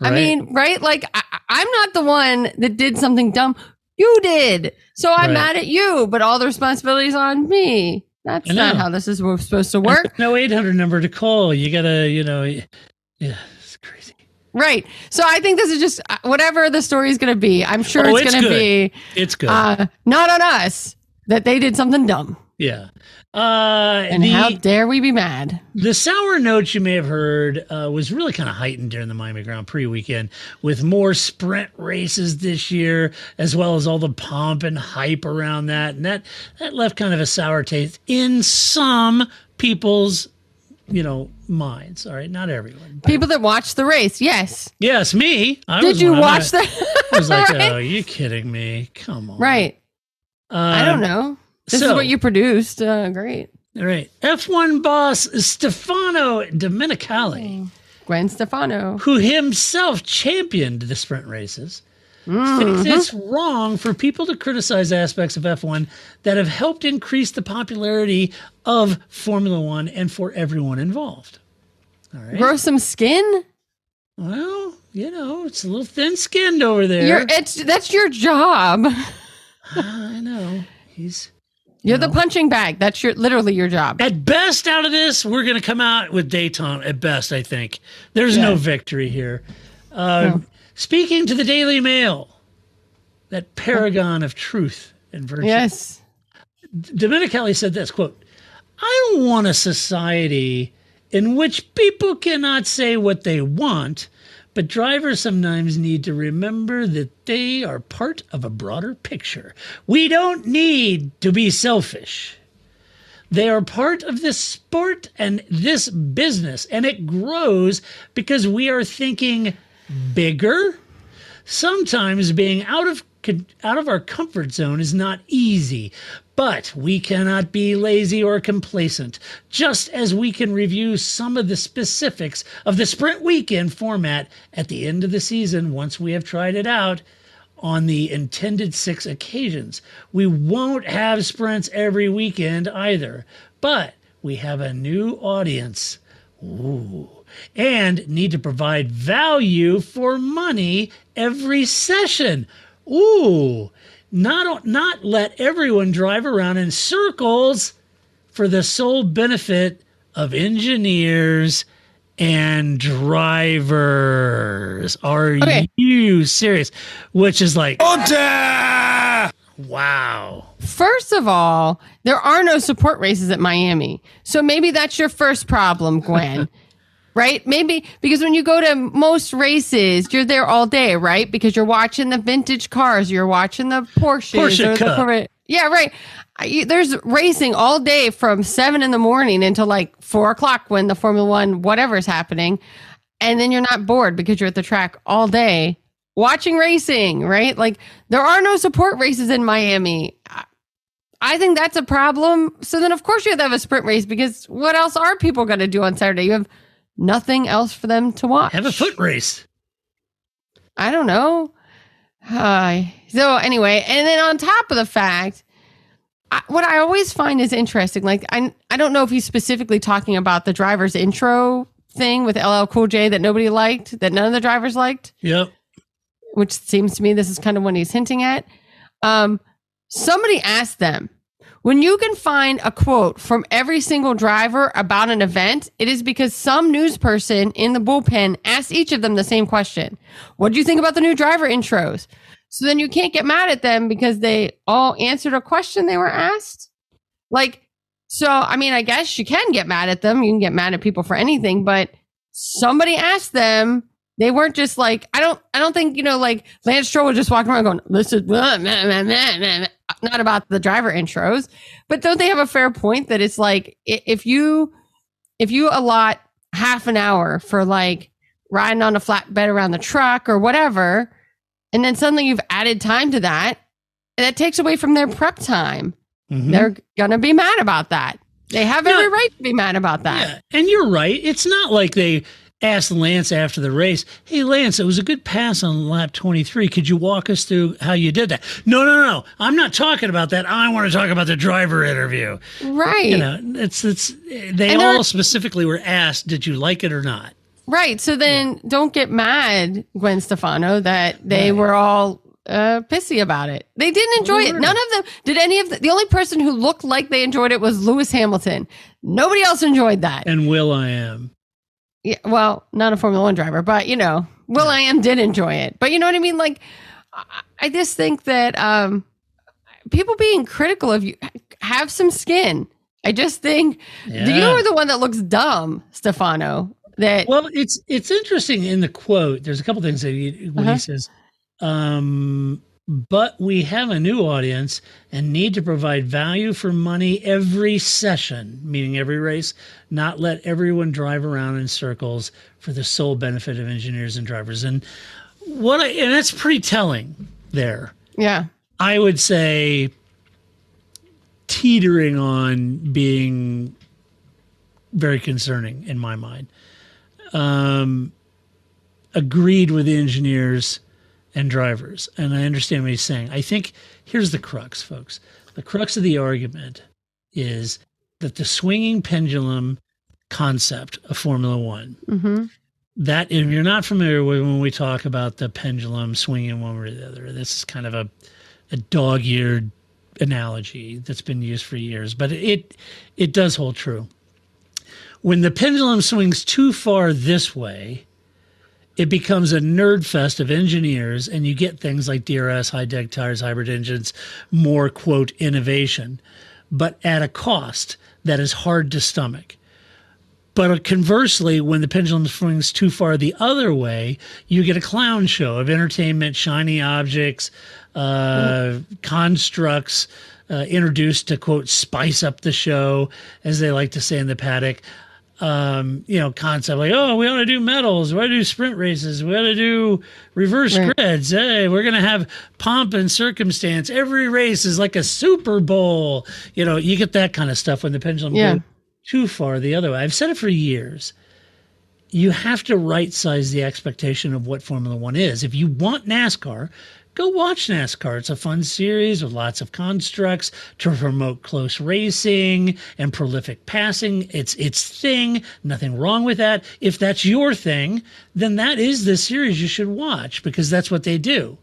I mean, right? Like, I, I'm not the one that did something dumb. You did. So I'm Right. mad at you, but all the responsibility's on me. That's not how this is supposed to work. no eight hundred number to call. You gotta, you know, yeah. It's crazy. Right. So I think this is just uh, whatever the story is going to be. I'm sure Oh, it's, it's going to be It's good. uh, not on us that they did something dumb. yeah. Uh, And the, how dare we be mad? The sour notes you may have heard uh, was really kind of heightened during the Miami Grand Prix weekend with more sprint races this year, as well as all the pomp and hype around that. And that, that left kind of a sour taste in some people's, you know, minds. All right. Not everyone. People that watch the race, yes. Yes, me. I Did you watch that? I was like, Right? oh, you kidding me? Come on. Right. I don't Um, know. This is what you produced. Uh, great. All right. F1 boss Stefano Domenicali. Gwen Stefano. Who himself championed the sprint races. Mhm. Thinks it's wrong for people to criticize aspects of F1 that have helped increase the popularity of Formula One and for everyone involved. All right. Grow some skin. Well, you know, it's a little thin skinned over there. You're, it's that's your job. I know. He's You're the punching bag. That's your literally your job. At best, out of this, we're going to come out with Dayton. At best, I think there's no victory here. Uh, Speaking to the Daily Mail, that paragon of truth and virtue. Yes. Domenicali said this quote: "I don't want a society in which people cannot say what they want." But drivers sometimes need to remember that they are part of a broader picture. We don't need to be selfish. They are part of this sport and this business, and it grows because we are thinking bigger. Sometimes being out of out of our comfort zone is not easy, but we cannot be lazy or complacent. Just as we can review some of the specifics of the sprint weekend format at the end of the season once we have tried it out, on the intended six occasions. We won't have sprints every weekend either, but we have a new audience. Ooh. And need to provide value for money every session. Ooh. Not, not let everyone drive around in circles for the sole benefit of engineers and drivers. Are Okay. you serious? Which is like, wow. First of all, there are no support races at Miami. So maybe that's your first problem, Gwen. right? Maybe because when you go to most races, you're there all day, right? Because you're watching the vintage cars, you're watching the Porsches Porsche or the Cup. Yeah, right. I, there's racing all day from seven in the morning until like four o'clock when the Formula One whatever is happening, and then you're not bored because you're at the track all day watching racing. Right? Like there are no support races in Miami. I- I think that's a problem. So then, of course, you have to have a sprint race because what else are people going to do on Saturday? You have nothing else for them to watch. Have a foot race. I don't know. Uh, so anyway, and then on top of the fact, I, what I always find is interesting, like I I don't know if he's specifically talking about the driver's intro thing with LL Cool J that nobody liked, that none of the drivers liked, Yep. which seems to me this is kind of what he's hinting at. Um, somebody asked them when you can find a quote from every single driver about an event, it is because some news person in the bullpen asked each of them the same question. What do you think about the new driver intros? So then you can't get mad at them because they all answered a question they were asked. Like, so I mean, I guess you can get mad at them. You can get mad at people for anything, but somebody asked them. They weren't just like I don't. I don't think you know. Like Lance Stroll was just walking around going, "This is blah, blah, blah, blah, blah," not about the driver intros." But don't they have a fair point that it's like if you if you allot half an hour for like riding on a flatbed around the truck or whatever, and then suddenly you've added time to that, that takes away from their prep time. Mhm. They're gonna be mad about that. They have every right to be mad about that. And you're right. It's not like they asked Lance after the race, "Hey Lance, it was a good pass on lap 23. Could you walk us through how you did that?" No, no, no. I'm not talking about that. I want to talk about the driver interview. Right. You know, it's it's they And all specifically were asked, "Did you like it or not?" Right. So then don't get mad, Gwen Stefano, that they were all uh, pissy about it. They didn't enjoy it. None of them did any of the, the only person who looked like they enjoyed it was Lewis Hamilton. Nobody else enjoyed that. And Will I am. Yeah, well, not a Formula One driver, but you know, Will I am did enjoy it. But you know what I mean? Like, I- just think that um, people being critical of you have some skin. I just think Yeah. you are the one that looks dumb, Stefano. That Well, it's it's interesting in the quote. There's a couple things that he, when Uh-huh. he says, um, "But we have a new audience and need to provide value for money every session, meaning every race. Not let everyone drive around in circles for the sole benefit of engineers and drivers." And what I, and that's pretty telling there. yeah, I would say teetering on being very concerning in my mind. Um, agreed with the engineers and drivers, and I understand what he's saying. I think here's the crux, folks. The crux of the argument is that the swinging pendulum concept of Formula One mm-hmm. that if you're not familiar with when we talk about the pendulum swinging one way or the other, this is kind of a, a dog-eared analogy that's been used for years, but it it does hold true. When the pendulum swings too far this way, it becomes a nerd fest of engineers, and you get things like DRS, high deg tires, hybrid engines, more quote innovation, but at a cost that is hard to stomach. But conversely, when the pendulum swings too far the other way, you get a clown show of entertainment, shiny objects, uh, constructs uh, introduced to quote spice up the show, as they like to say in the paddock. Um, you know, concept like, oh, we ought to do medals, we ought to do sprint races, we ought to do reverse Right. grids. Hey, we're gonna have pomp and circumstance. Every race is like a Super Bowl. You know, you get that kind of stuff when the pendulum Yeah. goes too far the other way. I've said it for years. You have to right size the expectation of what Formula One is. If you want NASCAR, go watch NASCAR. It's a fun series with lots of constructs to promote close racing and prolific passing. It's its thing. Nothing wrong with that. If that's your thing, then that is the series you should watch because that's what they do.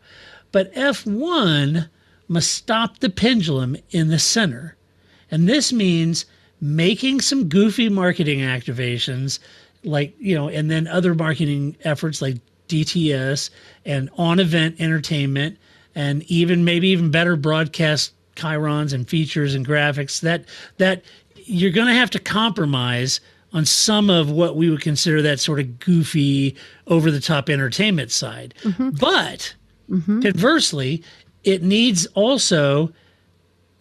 But F1 must stop the pendulum in the center. And this means making some goofy marketing activations, like, you know, and then other marketing efforts like DTS and on event entertainment, and even maybe even better broadcast chyrons and features and graphics that that you're going to have to compromise on some of what we would consider that sort of goofy over the top entertainment side. Mm-hmm. But mm-hmm. conversely it needs also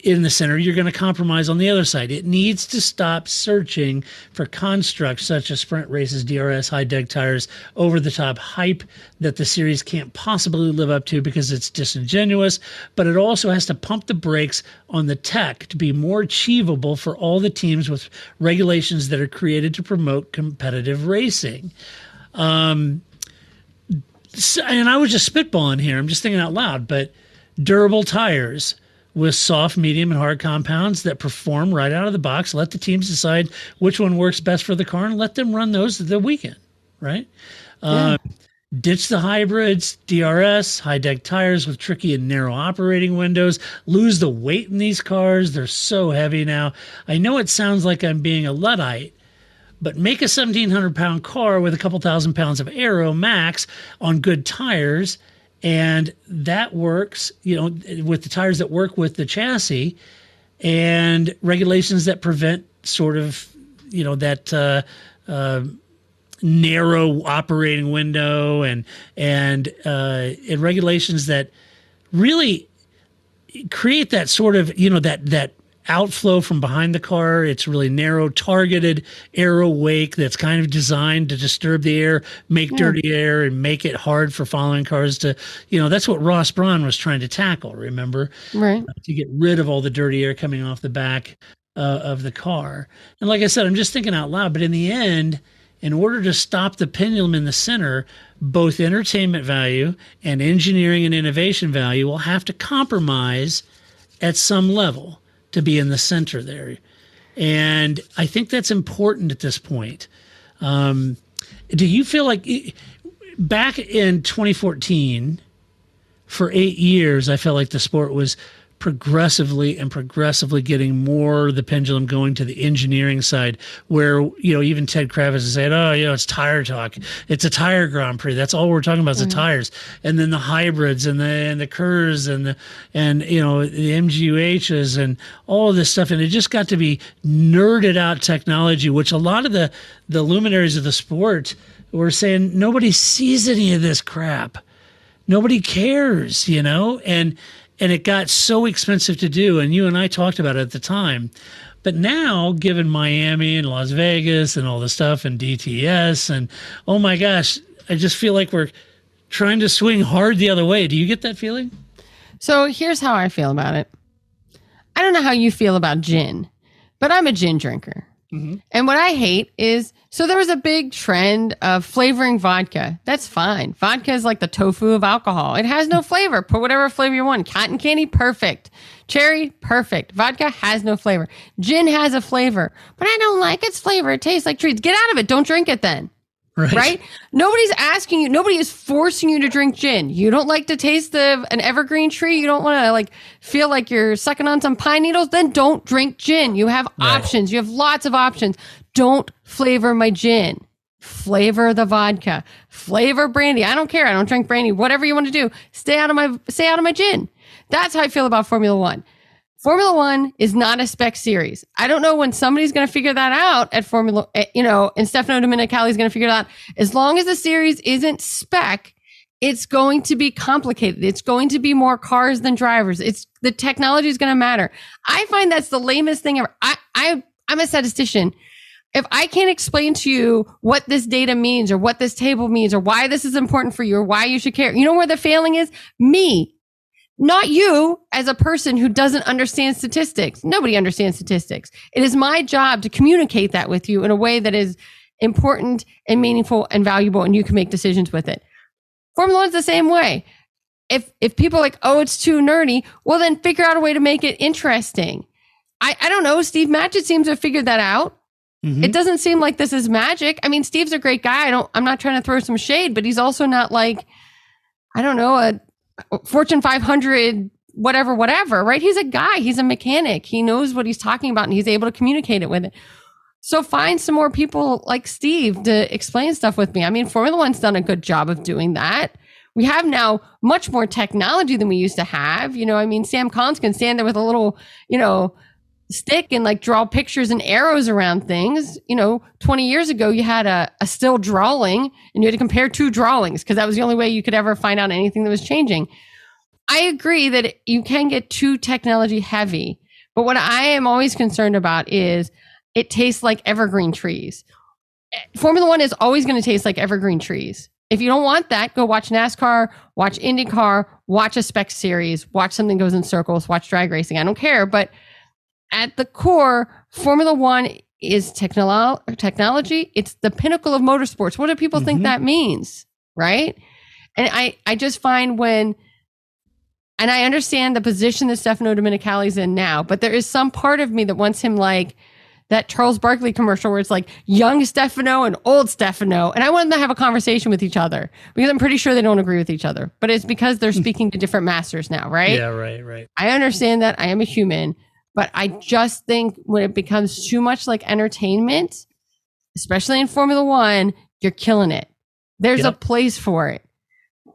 in the center, you're going to compromise on the other side. It needs to stop searching for constructs such as sprint races, DRS, high deg tires, over the top hype that the series can't possibly live up to because it's disingenuous. But it also has to pump the brakes on the tech to be more achievable for all the teams with regulations that are created to promote competitive racing. Um, and I was just spitballing here. I'm just thinking out loud, but durable tires with soft, medium, and hard compounds that perform right out of the box. Let the teams decide which one works best for the car and let them run those the weekend, right? Uh, ditch the hybrids, DRS, high deg tires with tricky and narrow operating windows. Lose the weight in these cars. They're so heavy now. I know it sounds like I'm being a Luddite, but make a 1700 pound car with a couple thousand pounds of aero max on good tires and that works you know with the tires that work with the chassis and regulations that prevent sort of you know that uh, uh, narrow operating window and and uh, and regulations that really create that sort of you know that that outflow from behind the car. It's really narrow, targeted aero wake that's kind of designed to disturb the air, make Yeah. dirty air, and make it hard for following cars to, you know, that's what Ross Brawn was trying to tackle. Remember, Right. to get rid of all the dirty air coming off the back uh, of the car. And like I said, I'm just thinking out loud, but in the end, in order to stop the pendulum in the center, both entertainment value and engineering and innovation value will have to compromise at some level to be in the center there. And I think that's important at this point. Um, do you feel like back in 2014, for eight years, I felt like the sport was progressively and progressively getting more the pendulum going to the engineering side where you know even ted kravitz is saying oh you know it's tire talk. It's a tire grand prix. That's all we're talking about is the mm. tires. And then the hybrids and the and the Kers and the and you know the MGU-Hs and all of this stuff. And it just got to be nerded out technology which a lot of the the luminaries of the sport were saying nobody sees any of this crap. Nobody cares, you know, and and it got so expensive to do. And you and I talked about it at the time. But now, given Miami and Las Vegas and all the stuff and DTS and oh my gosh, I just feel like we're trying to swing hard the other way. Do you get that feeling? So here's how I feel about it. I don't know how you feel about gin, but I'm a gin drinker. Mm-hmm. And what I hate is so there was a big trend of flavoring vodka. That's fine. Vodka is like the tofu of alcohol. It has no mm. flavor. Put whatever flavor you want. Cotton candy, perfect. Cherry, perfect. Vodka has no flavor. Gin has a flavor, but I don't like its flavor. It tastes like treats. Get out of it. Don't drink it then. Right. Right? Nobody's asking you, nobody is forcing you to drink gin. You don't like to taste the an evergreen tree, you don't want to like feel like you're sucking on some pine needles, then don't drink gin. You have options. You have lots of options. Don't flavor my gin. Flavor the vodka. Flavor brandy. I don't care. I don't drink brandy. Whatever you want to do. Stay out of my stay out of my gin. That's how I feel about Formula 1. Formula One is not a spec series. I don't know when somebody's going to figure that out at Formula, eh, you know, and Stefano Domenicali is going to figure it out. As long as the series isn't spec, it's going to be complicated. It's going to be more cars than drivers. It's the technology is going to matter. I find that's the lamest thing ever. I, I, I'm a statistician. If I can't explain to you what this data means or what this table means or why this is important for you or why you should care, you know where the failing is? Me not you as a person who doesn't understand statistics. Nobody understands statistics. It is my job to communicate that with you in a way that is important and meaningful and valuable, and you can make decisions with it. Formula One's the same way. If if people are like, oh, it's too nerdy, well then figure out a way to make it interesting. I, I don't know. Steve Matchett seems to have figured that out. Mm-hmm. It doesn't seem like this is magic. I mean, Steve's a great guy. I don't I'm not trying to throw some shade, but he's also not like, I don't know, a Fortune 500, whatever, whatever, right? He's a guy. He's a mechanic. He knows what he's talking about and he's able to communicate it with it. So find some more people like Steve to explain stuff with me. I mean, Formula One's done a good job of doing that. We have now much more technology than we used to have. You know, I mean, Sam Collins can stand there with a little, you know, stick and like draw pictures and arrows around things. You know, 20 years ago, you had a, a still drawing and you had to compare two drawings because that was the only way you could ever find out anything that was changing. I agree that you can get too technology heavy, But what I am always concerned about is it tastes like evergreen trees. Eh, Formula One is always going to taste like evergreen trees. If you don't want that, go watch NASCAR, watch IndyCar, watch a spec series, watch something goes in circles, watch drag racing. I don't care. But at the core, Formula One is technolo- technology. It's the pinnacle of motorsports. What do people think mm-hmm. that means? Right. And I, I just find when, and I understand the position that Stefano Domenicali's in now, but there is some part of me that wants him like that Charles Barkley commercial where it's like young Stefano and old Stefano. And I want them to have a conversation with each other because I'm pretty sure they don't agree with each other, but it's because they're hmm. speaking to different masters now, right? Yeah, right, right. I understand that I am a human, but I just think when it becomes too much like entertainment, especially in Formula One, you're killing it. There's Yep. a place for it.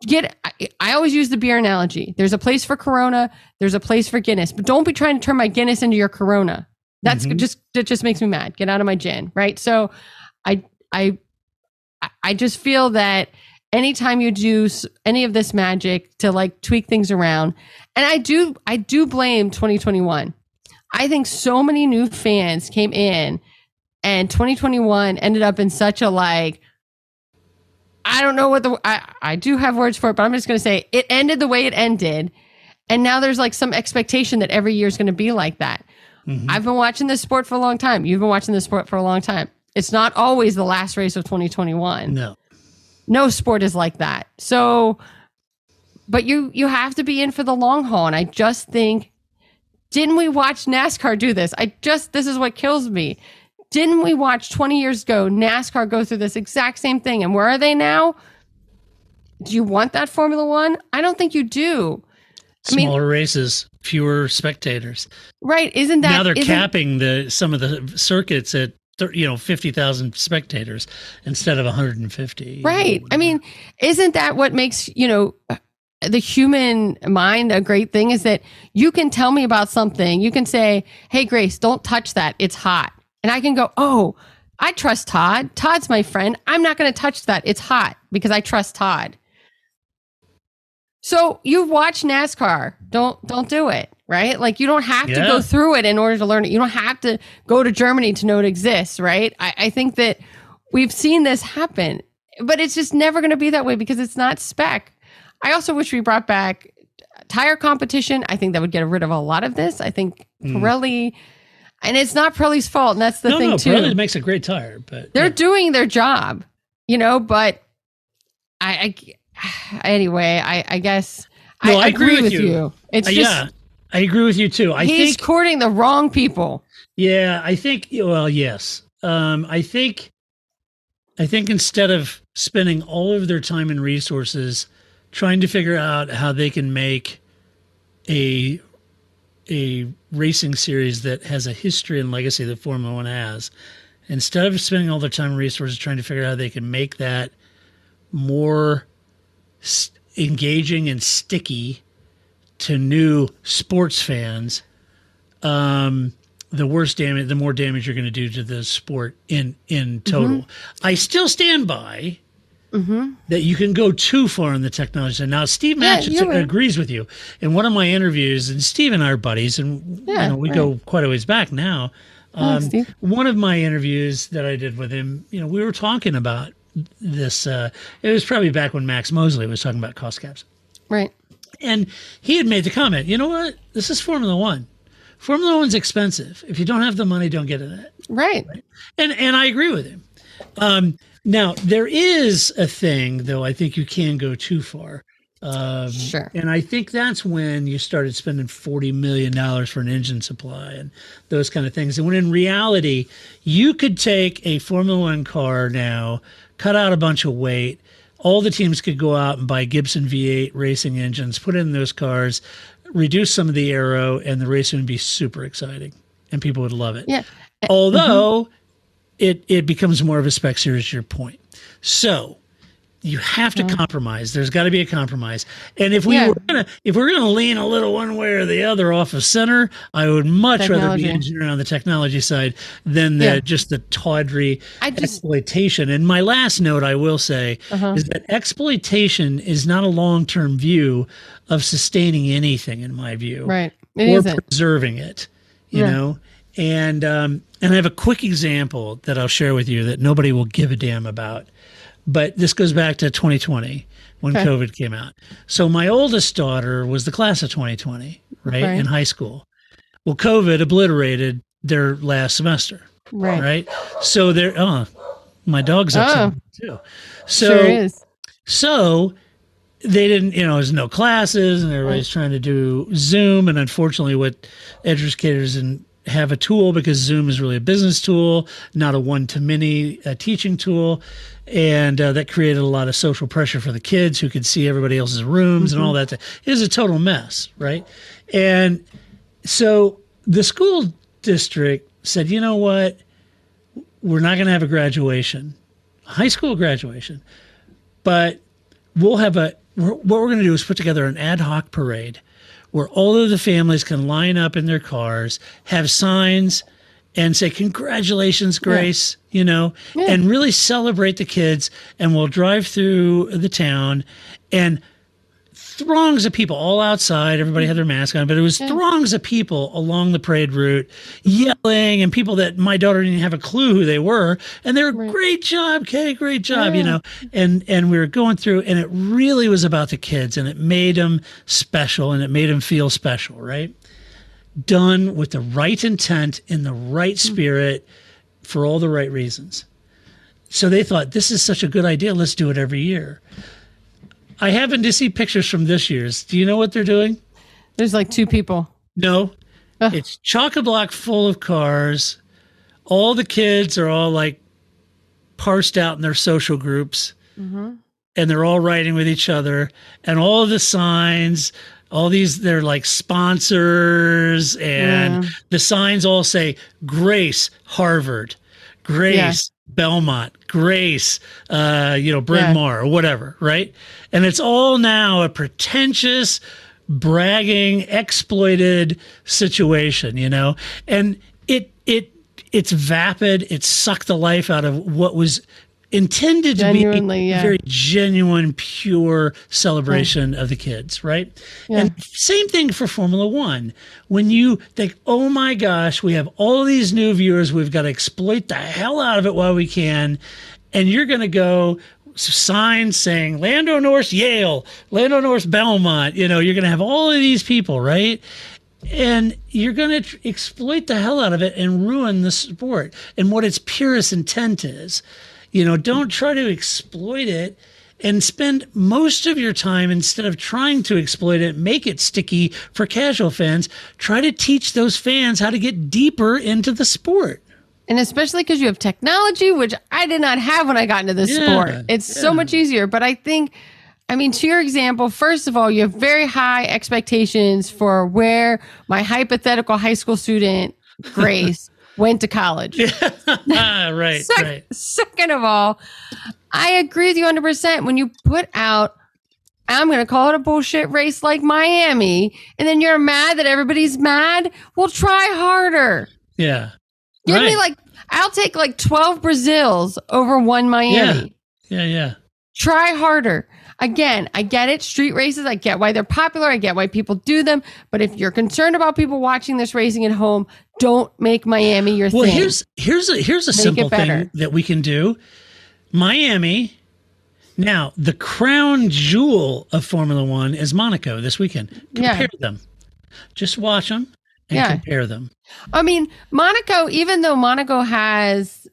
Get I, I always use the beer analogy. There's a place for Corona, there's a place for Guinness, but don't be trying to turn my Guinness into your Corona. That's mm-hmm. just that just makes me mad. Get out of my gin, right? So I I I just feel that anytime you do any of this magic to like tweak things around, and I do I do blame 2021. I think so many new fans came in and 2021 ended up in such a like I don't know what the I, I do have words for it, but I'm just going to say it ended the way it ended. And now there's like some expectation that every year is going to be like that. Mm-hmm. I've been watching this sport for a long time. You've been watching this sport for a long time. It's not always the last race of 2021 No. no sport is like that. So, but you you have to be in for the long haul, and I just think, didn't we watch NASCAR do this? I just this is what kills me. Didn't we watch 20 years ago NASCAR go through this exact same thing? And where are they now? Do you want that Formula One? I don't think you do. I mean- Smaller races, fewer spectators. Right? Isn't that now they're capping the some of the circuits at you know fifty thousand spectators instead of one hundred and fifty. Right. I mean, isn't that what makes, you know, the human mind a great thing is that you can tell me about something. You can say, Hey, Grace, don't touch that. It's hot. And I can go, Oh, I trust Todd. Todd's my friend. I'm not going to touch that. It's hot because I trust Todd. So you watch NASCAR. Don't don't do it. Right? Like you don't have to go through it in order to learn it. You don't have to go to Germany to know it exists, right? I, I think that we've seen this happen, but it's just never going to be that way because it's not spec. I also wish we brought back tire competition. I think that would get rid of a lot of this. I think Mm. Pirelli, and it's not Pirelli's fault, and that's the no, thing no, too. Pirelli makes a great tire, but They're doing their job, you know. But I, I anyway, I, I guess No, I, I agree with with you. you. It's Uh, just yeah, I agree with you too. I he's think courting the wrong people. Yeah, I think. Well, yes. Um, I think. I think instead of spending all of their time and resources trying to figure out how they can make a a racing series that has a history and legacy that Formula One has, instead of spending all their time and resources trying to figure out how they can make that more s- engaging and sticky to new sports fans, um, the worse damage, the more damage you're going to do to the sport in in total. I still stand by Mm-hmm. that you can go too far in the technology. side. Now, Steve Matchett right. agrees with you. In one of my interviews, and Steve and I are buddies, and Yeah, you know, we right. go quite a ways back now. Thanks, Um, Steve. one of my interviews that I did with him, you know, we were talking about this. Uh, it was probably back when Max Mosley was talking about cost caps. Right. And he had made the comment, you know what? This is Formula One. Formula One's expensive. If you don't have the money, don't get in it. Right. And and I agree with him. Um, now there is a thing though. I think you can go too far. Um, Sure. And I think that's when you started spending forty million dollars for an engine supply and those kind of things. And when in reality, you could take a Formula One car now, cut out a bunch of weight. All the teams could go out and buy Gibson V8 racing engines, put in those cars, reduce some of the aero, and the racing would be super exciting, and people would love it. Yeah. Although it it becomes more of a spec series. Your point. So you have to compromise. There's got to be a compromise. And if we Yeah. were gonna if we're gonna lean a little one way or the other off of center, I would much rather be engineering on the technology side than the Yeah. just the tawdry just- exploitation. And my last note I will say Uh-huh. is that exploitation is not a long term view of sustaining anything, in my view Right. It or isn't. preserving it. you Yeah. know. And um, and I have a quick example that I'll share with you that nobody will give a damn about. But this goes back to 2020 when Okay. COVID came out. So my oldest daughter was the class of 2020, right, Right. in high school. Well, COVID obliterated their last semester, Right. right? So they're oh, uh, my dog's upset Oh. too. So sure is. so they didn't, you know, there's no classes and everybody's trying to do Zoom. And unfortunately, what educators didn't have a tool because Zoom is really a business tool, not a one to many uh, teaching tool. And uh, that created a lot of social pressure for the kids who could see everybody else's rooms and all that. It was a total mess, right? And so the school district said, you know what? We're not going to have a graduation, high school graduation, but we'll have a we're, what we're going to do is put together an ad hoc parade where all of the families can line up in their cars, have signs, and say congratulations, Grace, you know, and really celebrate the kids. And we'll drive through the town and throngs of people all outside. Everybody had their mask on, but it was throngs of people along the parade route yelling and people that my daughter didn't have a clue who they were. And they were, great job, Kay, great job, you know. And and we were going through and it really was about the kids and it made them special and it made them feel special, right? Done with the right intent in the right hmm. spirit for all the right reasons. So they thought this is such a good idea. Let's do it every year. I happen to see pictures from this year's. Do you know what they're doing? There's like two people. No. It's chock a block full of cars. All the kids are all like parsed out in their social groups Mm-hmm. and they're all riding with each other and all the signs all these they're like sponsors and Yeah. the signs all say grace harvard grace belmont grace uh you know bryn Yeah. mawr or whatever right? And it's all now a pretentious bragging exploited situation you know? And it it it's vapid. It sucked the life out of what was intended to be a yeah. very genuine pure celebration of the kids right Yeah. and same thing for formula one when you think oh my gosh we have all these new viewers we've got to exploit the hell out of it while we can and you're going to go signs saying Lando Norris Yale, Lando Norris Belmont. You know, you're going to have all of these people, right? And you're going to tr- exploit the hell out of it and ruin the sport and what its purest intent is. You know, don't try to exploit it and spend most of your time instead of trying to exploit it, make it sticky for casual fans. Try to teach those fans how to get deeper into the sport. And especially because you have technology, which I did not have when I got into this Yeah, sport. It's so much easier. But I think, I mean, to your example, first of all, you have very high expectations for where my hypothetical high school student, Grace, went to college. ah, right, Sec- right. Second of all, I agree with you 100%. When you put out, I'm going to call it a bullshit race like Miami, and then you're mad that everybody's mad, well, try harder. Yeah. Give me like, I'll take like 12 Brazils over one Miami. Yeah, yeah. Try harder. Again, I get it. Street races, I get why they're popular. I get why people do them. But if you're concerned about people watching this racing at home, don't make Miami your Well, thing. Well, here's here's a here's a Make simple thing that we can do. Miami. Now, the crown jewel of Formula One is Monaco this weekend. Yeah. Compare them. Just watch them and Yeah. compare them. I mean, Monaco, even though Monaco has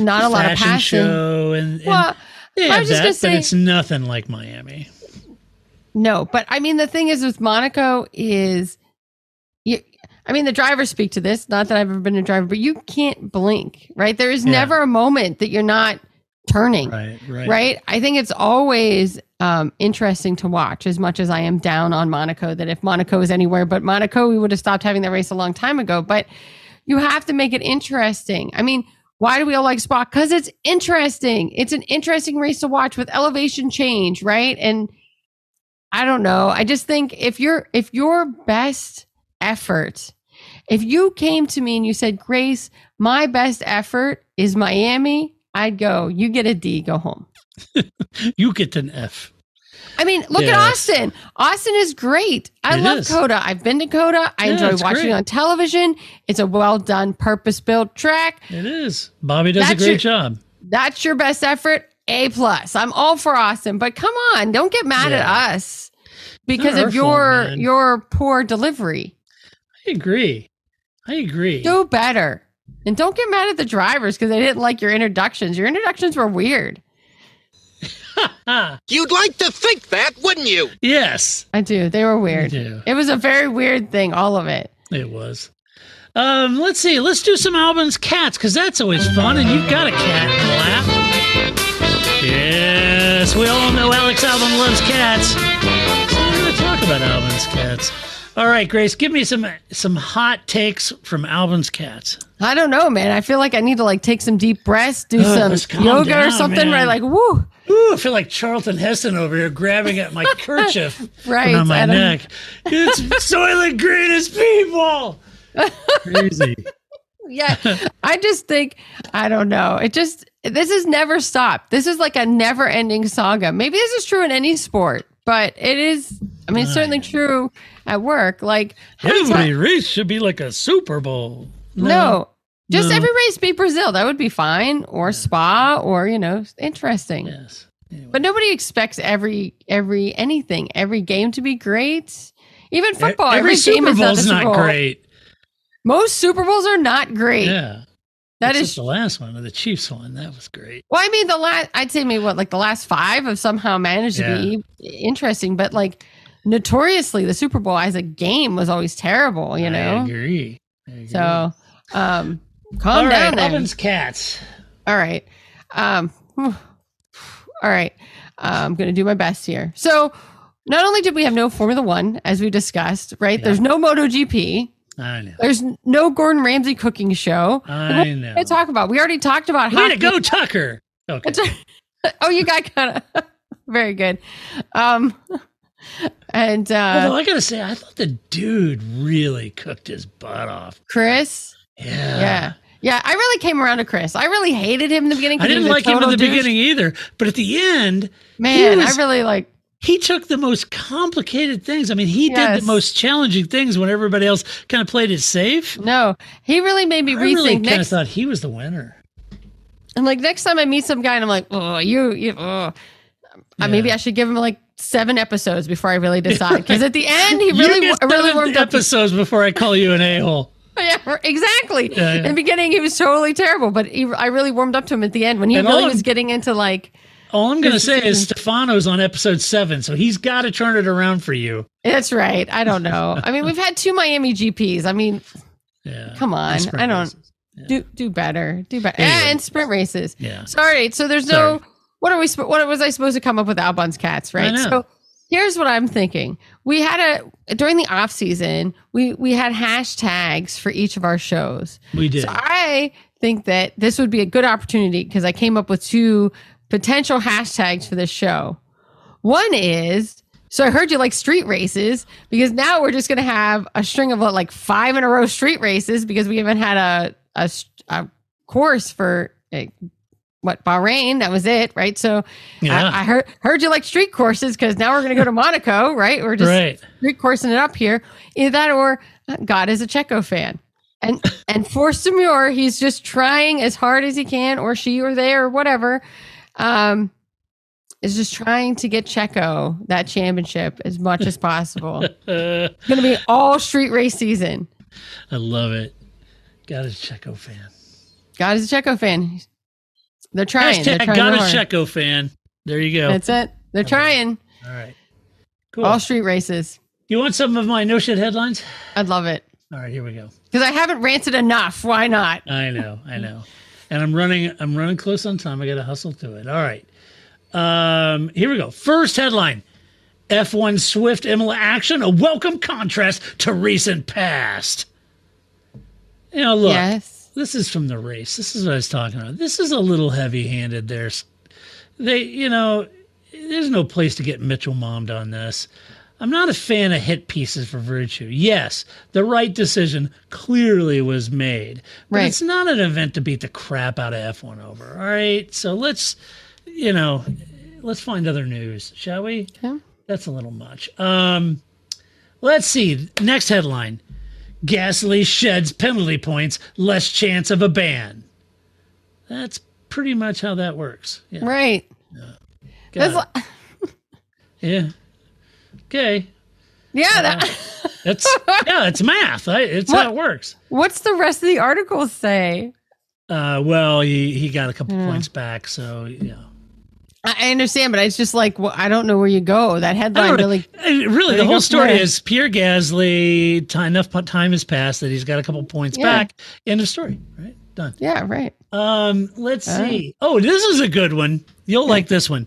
not a lot of passion. show and, and Well, they I was just gonna but say- it's nothing like Miami. No, but I mean, the thing is with Monaco is, you, I mean, the drivers speak to this. Not that I've ever been a driver, but you can't blink, right? There is Yeah. never a moment that you're not turning, Right, right. right? I think it's always um, interesting to watch as much as I am down on Monaco, that if Monaco is anywhere but Monaco, we would have stopped having the race a long time ago. But you have to make it interesting. I mean, why do we all like Spa? Because it's interesting. It's an interesting race to watch with elevation change, right? And I don't know. I just think if your if your best effort, if you came to me and you said, Grace, my best effort is Miami, I'd go, you get a D, go home. You get an F. I mean, look at Austin. Austin is great. I It love is. COTA. I've been to COTA. I Yeah, enjoy watching great. on television. It's a well done, purpose built track. It is. Bobby does That's a great your- job. That's your best effort. A plus. I'm all for Austin, but come on, don't get mad Yeah. at us because Not of your fault, your poor delivery. I agree. I agree. Do better. And don't get mad at the drivers because they didn't like your introductions. Your introductions were weird. You'd like to think that, wouldn't you? Yes, I do. They were weird. do. It was a very weird thing, all of it. it was. Um, let's see. Let's do some Albon's cats because that's always fun, and you've got a cat in the lap. Yes, we all know Alex Albon loves cats. So we're going to talk about Albon's cats. All right, Grace, give me some some hot takes from Albon's cats. I don't know, man. I feel like I need to like take some deep breaths, do some let's calm yoga or something, man. right? Like, woo. Ooh, I feel like Charlton Heston over here grabbing at my kerchief Right, around my I don't- neck. It's Soylent Green is people. Crazy. Yeah. I just think, I don't know. It just, this has never stopped. This is like a never ending saga. Maybe this is true in any sport, but it is, I mean, it's certainly true at work. Like, how many Every ti- race should be like a Super Bowl. no. Just No. every race be Brazil. That would be fine. Or Spa, or, you know, interesting. Yes. But nobody expects every, every, anything, every game to be great. Even football, Every, every, game Super is not, Super not great. Most Super Bowls are not great. Yeah. That is the last one, or the Chiefs one. That was great. Well, I mean, the last, I'd say maybe what, like the last five have somehow managed to be interesting, but like notoriously, the Super Bowl as a game was always terrible, you I know? agree. I agree. So, um, calm All down right, there. Albon's cats. All right. Um, all right. Uh, I'm going to do my best here. So, not only did we have no Formula One, as we discussed, right? There's no MotoGP. I know. There's no Gordon Ramsay cooking show. I know. to talk about? We already talked about Way to go, Tucker. Okay. oh, you got kind of very good. Um, and Although uh, I gotta say, I thought the dude really cooked his butt off. Chris, Yeah. yeah, yeah, I really came around to Chris. I really hated him in the beginning. I didn't like him in the douche. beginning either, but at the end, Man, was- I really like. he took the most complicated things. I mean, he did the most challenging things when everybody else kind of played it safe. No, he really made me I really rethink. kind of thought he was the winner. and like next time I meet some guy, and I'm like, oh, you, you, oh. Uh, maybe I should give him like seven episodes before I really decide. Because at the end, he really, really warmed up. episodes before I call you an a hole. Yeah, exactly. Yeah, yeah. In the beginning, he was totally terrible, but he, I really warmed up to him at the end when he And really was getting into like. All I'm going to say is. Stefano's on episode seven, so he's got to turn it around for you. That's right. I don't know. I mean, we've had two Miami GPs. I mean, Yeah. come on. I don't do do better. Do better. Anyway. And sprint races. Yeah. Sorry. So there's no. What are we? What was I supposed to come up with? Albon's cats, right? So here's what I'm thinking. We had a during the off season. We we had hashtags for each of our shows. We did. So I think that this would be a good opportunity because I came up with two potential hashtags for this show. One is so I heard you like street races because now we're just going to have a string of what, like five in a row street races because we haven't had a a course for like, what Bahrain. That was it, right? So Yeah. I, I heard heard you like street courses because now we're going to go to Monaco, right? We're just Right. street coursing it up here. Either that or uh, God is a Checo fan. And and for Samur, he's just trying as hard as he can, or she or they or whatever. Um is just trying to get Checo that championship as much as possible. it's gonna be all street race season. I love it. Got a Checo fan. God is a Checo fan. They're trying. They're trying got a. Checo fan. There you go. That's it. They're trying. All right. Cool. All street races. You want some of my no shit headlines? I'd love it. All right, here we go. Because I haven't ranted enough. Why not? I know, I know. And I'm running I'm running close on time. I gotta hustle to it. All right. Um, here we go. First headline. F1 Swift Imola action, a welcome contrast to recent past. You know, look, Yes. This is from the race. This is what I was talking about. This is a little heavy handed there. They, you know, there's no place to get Mitchell mommed on this. I'm not a fan of hit pieces for virtue. Yes, the right decision clearly was made, but Right. it's not an event to beat the crap out of F1 over. All right, so let's, you know, let's find other news, shall we? Yeah. That's a little much. Um, let's see. Next headline: Gasly sheds penalty points, less chance of a ban. That's pretty much how that works. Yeah. Right. It. li- Yeah. Okay. yeah. That, That's yeah. It's math. I, it's What- how it works. what's the rest of the article say? Uh, well, he he got a couple Yeah. points back, so yeah. I understand, but it's just like well, I don't know where you go. That headline really. Uh, really, the whole story is Pierre Gasly. Time, enough time has passed that he's got a couple points Yeah. back. End of story. Right, done. Yeah, right. Um, let's Uh. see. Oh, this is a good one. You'll like this one.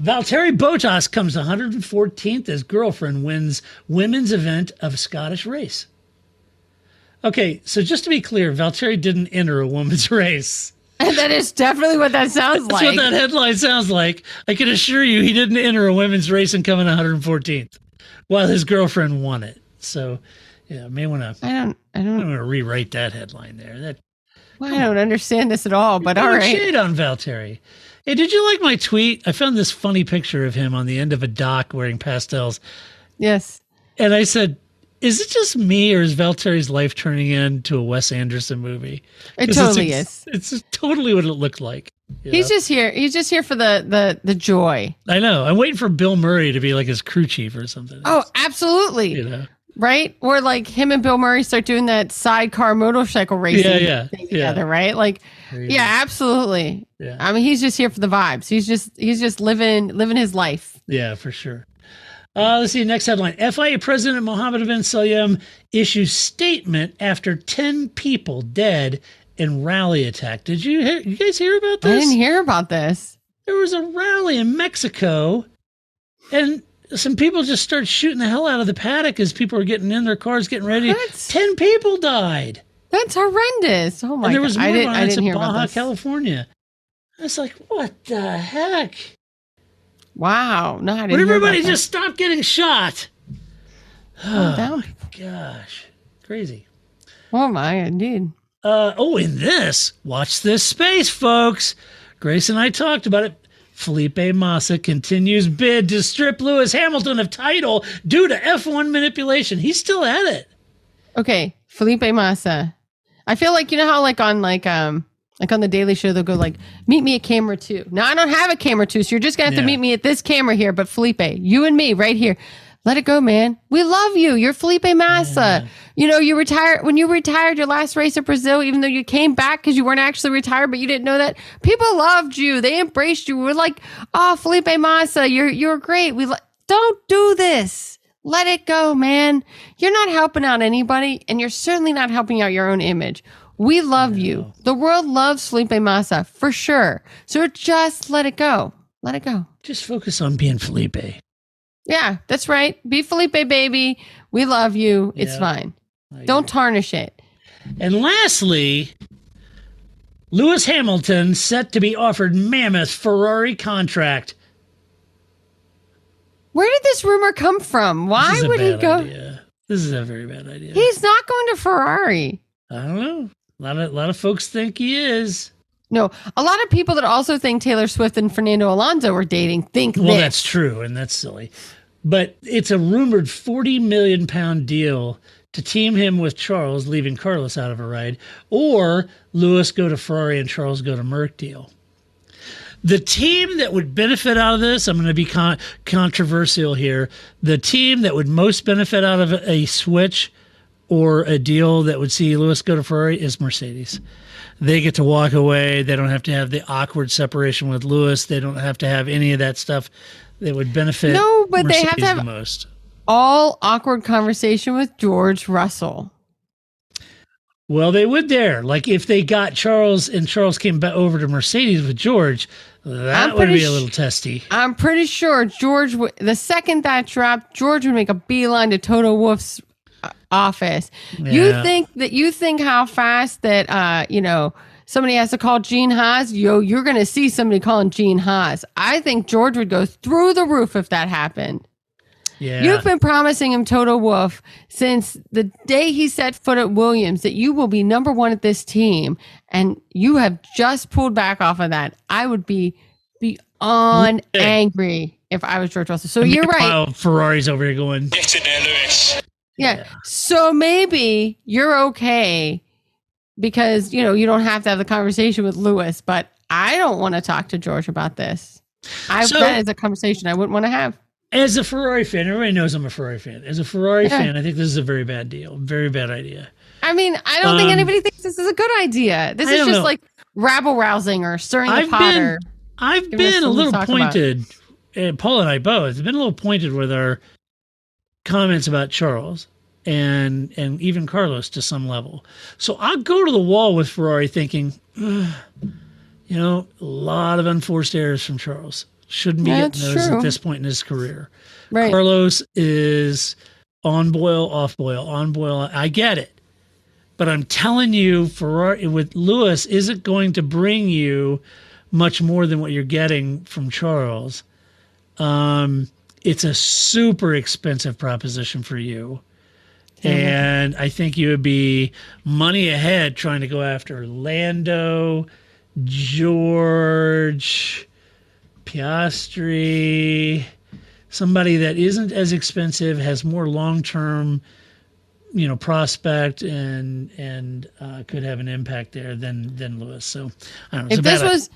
Valtteri Bottas comes 114th as girlfriend wins women's event of Scottish race. Okay, so just to be clear, Valtteri didn't enter a women's race. that is definitely what that sounds That's like. what that headline sounds like. I can assure you he didn't enter a women's race and come in 114th while his girlfriend won it. So, yeah, may want to I don't. I don't. want to rewrite that headline there. That I don't understand this at all. But all right. shade on Valtteri. Hey, did you like my tweet? I found this funny picture of him on the end of a dock wearing pastels, Yes. and I said, "Is it just me, or is Valtteri's life turning into a Wes Anderson movie?" It totally it's, It's totally what it looked like. He's know? just here. He's just here for the the the joy. I know. I'm waiting for Bill Murray to be like his crew chief or something. Oh, absolutely. You know. Right? Or like him and Bill Murray start doing that sidecar motorcycle racing Yeah, yeah, thing yeah. together, right? Like yeah, absolutely. Yeah. I mean, he's just here for the vibes. He's just he's just living living his life. Yeah, for sure. Uh, let's see. Next headline: FIA President Mohammed Ben Sulayem issues statement after ten people dead in rally attack. Did you hear, you guys hear about this? I didn't hear about this. There was a rally in Mexico, and some people just started shooting the hell out of the paddock as people were getting in their cars, getting ready. Ten people died. That's horrendous. Oh my and there was god. more I didn't I didn't in hear about Baja. California. I was like, what the heck? Wow. No, I didn't Would everybody just stop getting shot? Down. Gosh, crazy. Oh my indeed. Uh, oh, in this, watch this space, folks. Grace and I talked about it. Felipe Massa continues bid to strip Lewis Hamilton of title due to F1 manipulation. He's still at it. Okay, Felipe Massa. I feel like you know how like on like um like on the Daily Show they'll go like meet me at camera two. Now I don't have a camera two, so you're just gonna have Yeah. to meet me at this camera here. But Felipe, you and me right here. Let it go, man. We love you. You're Felipe Massa. You know, you retired when you retired your last race at Brazil, even though you came back because you weren't actually retired, but you didn't know that. People loved you. They embraced you. We're like, oh, Felipe Massa, you're you're great. We li- don't do this. Let it go, man. You're not helping out anybody, and you're certainly not helping out your own image. We love you. The world loves Felipe Massa for sure. So just let it go. Let it go. Just focus on being Felipe. Yeah, that's right. Be Felipe, baby. We love you. It's Yeah. fine. Don't tarnish it. And lastly, Lewis Hamilton set to be offered mammoth Ferrari contract. Where did this rumor come from? Why would he go? idea. This is a very bad idea. He's not going to Ferrari. I don't know. A lot of a lot of folks think he is. No, a lot of people that also think Taylor Swift and Fernando Alonso are dating think Well, this. that's true, and that's silly. But it's a rumored forty million pound deal to team him with Charles, leaving Carlos out of a ride, or Lewis go to Ferrari and Charles go to Merc deal. The team that would benefit out of this, I'm going to be con- controversial here. The team that would most benefit out of a switch or a deal that would see Lewis go to Ferrari is Mercedes. They get to walk away. They don't have to have the awkward separation with Lewis. They don't have to have any of that stuff that would benefit. No, but they have to have- the most. All awkward conversation with George Russell. Well, they would there. Like if they got Charles and Charles came back over to Mercedes with George, that would be a little testy. I'm pretty sure George, would the second that dropped, George would make a beeline to Toto Wolff's office. You think that you think how fast that uh you know somebody has to call Gene Haas? Yo, you're gonna see somebody calling Gene Haas. I think George would go through the roof if that happened. Yeah. You've been promising him Toto Wolff since the day he set foot at Williams that you will be number one at this team, and you have just pulled back off of that. I would be beyond on angry if I was George Russell. So you're right. Meanwhile, Ferrari's over here going. Get in there, Lewis. Yeah. So maybe you're okay because, you know, you don't have to have the conversation with Lewis, but I don't want to talk to George about this. I So- that is a conversation I wouldn't want to have. As a Ferrari fan, everybody knows I'm a Ferrari fan. As a Ferrari Yeah. fan, I think this is a very bad deal. Very bad idea. I mean, I don't think Um, anybody thinks this is a good idea. This I is just know. like rabble rousing or stirring the I've pot been- I've been a little pointed, and Paul and I both have been a little pointed with our comments about Charles and and even Carlos to some level. So I'll go to the wall with Ferrari thinking, you know, a lot of unforced errors from Charles. Shouldn't be That's getting those true. at this point in his career. Right. Carlos is on boil, off boil, on boil. I get it. But I'm telling you, Ferrari with Lewis isn't going to bring you much more than what you're getting from Charles. Um, it's a super expensive proposition for you. And I think you would be money ahead trying to go after Lando, George, Piastri, somebody that isn't as expensive, has more long term, you know, prospect and and uh, could have an impact there than than Lewis. So I don't know. if this was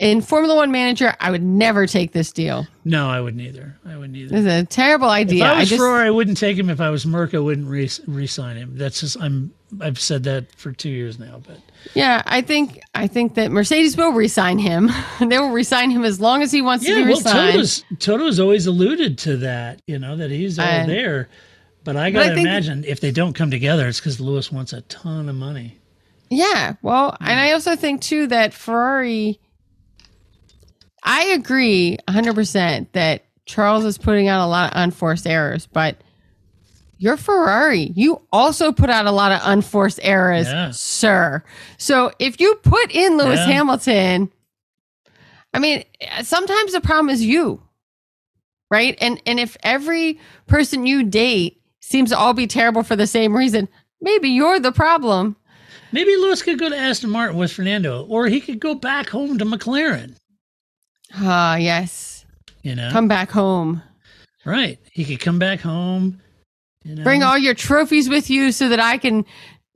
in Formula One manager, I would never take this deal. no, I wouldn't either. I wouldn't either. Is a terrible idea. If I was just, Ferrari, I wouldn't take him. If I was Merc, I wouldn't re- re-sign him. That's just I'm. I've said that for two years now. But yeah, I think I think that Mercedes will resign him. they will resign him as long as he wants to yeah, be well, resigned. Toto's Toto's always alluded to that. You know that he's all there. But I But I gotta imagine if they don't come together, it's because Lewis wants a ton of money. Yeah, well, and hmm. I also think too that Ferrari. I agree 100% that Charles is putting out a lot of unforced errors, but you're Ferrari. You also put out a lot of unforced errors, Yeah. sir. So if you put in Lewis Yeah. Hamilton, I mean, sometimes the problem is you, right? And and if every person you date seems to all be terrible for the same reason, maybe you're the problem. Maybe Lewis could go to Aston Martin with Fernando, or he could go back home to McLaren. Ah, yes. You know, Come back home. right? He could come back home. You know? Bring all your trophies with you so that I can,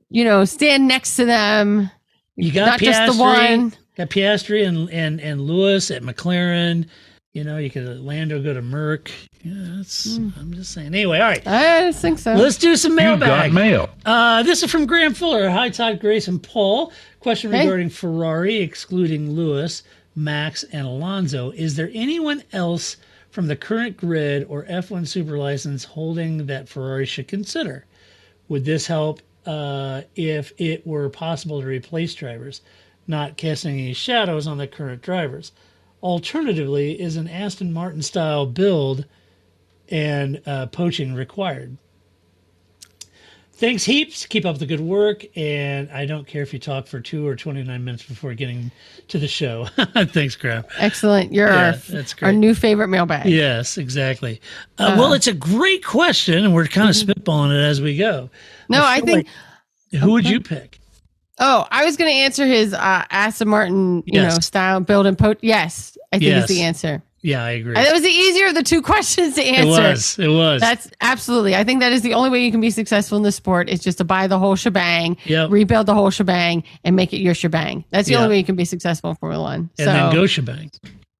you know, stand next to them. You got not Piastri, just the one. Got Piastri and, and and Lewis at McLaren. You know, you could let Lando go to Merc. Yeah, that's. Hmm. I'm just saying. Anyway, all right. I think so. Let's do some mailbag. mail. Uh, this is from Graham Fuller. Hi, Todd, Grace, and Paul. Question Hey. regarding Ferrari, excluding Lewis, Max, and Alonso. Is there anyone else from the current grid or F1 super license holding that Ferrari should consider? Would this help uh, if it were possible to replace drivers, not casting any shadows on the current drivers? Alternatively, is an Aston Martin style build and uh, poaching required? Thanks heaps. Keep up the good work. And I don't care if you talk for two or 29 minutes before getting to the show. Thanks, Graham. Excellent. You're Yeah, our, that's our new favorite mailbag. Yes, exactly. Uh, well, it's a great question, and we're kind of spitballing it as we go. Mm-hmm. No, I feel think. like- who would you pick? Oh, I was going to answer his uh, Aston Martin, you Yes. know, style build and poach. Yes, I think Yes. is the answer. Yeah, I agree. And that was the easier of the two questions to answer. It was. It was. That's absolutely. I think that is the only way you can be successful in this sport is just to buy the whole shebang, Yep. rebuild the whole shebang, and make it your shebang. That's the Yeah. only way you can be successful in Formula One. and so, then go shebang.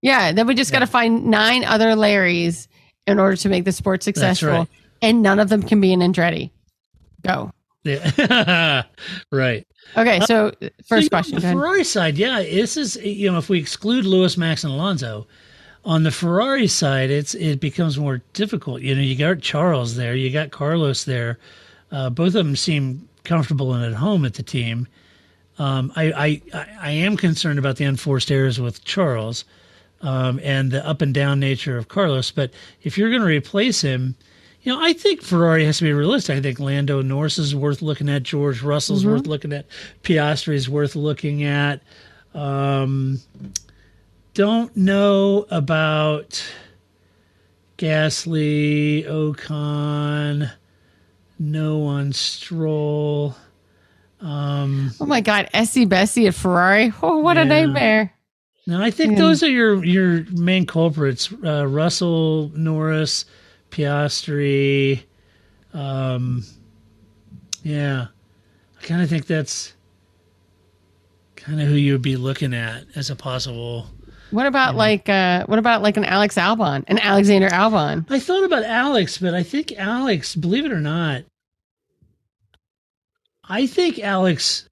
yeah, then we just got to find nine other Larrys in order to make the sport successful, right. and none of them can be an Andretti. Go. Yeah. right. Okay, so uh, So, first know, question. the. Ferrari side, yeah, this is you know if we exclude Lewis, Max, and Alonso, on the Ferrari side, it's it becomes more difficult. You know, you got Charles there, you got Carlos there. Uh, both of them seem comfortable and at home at the team. Um, I, I I am concerned about the unforced errors with Charles um, and the up and down nature of Carlos. But if you're going to replace him, you know, I think Ferrari has to be realistic. I think Lando Norris is worth looking at. George Russell's Mhm. worth looking at. Piastri is worth looking at. Um, don't know about Gasly, Ocon. No on Stroll. Um, Oh my God, Essie Bessie at Ferrari. Oh, what a nightmare. No, I think Yeah. those are your your main culprits: uh, Russell, Norris, Piastri. Um, yeah, I kind of think that's kind of who you'd be looking at as a possible. What about like uh what about like an Alex Albon, an Alexander Albon? I thought about Alex, but I think Alex, believe it or not, I think Alex.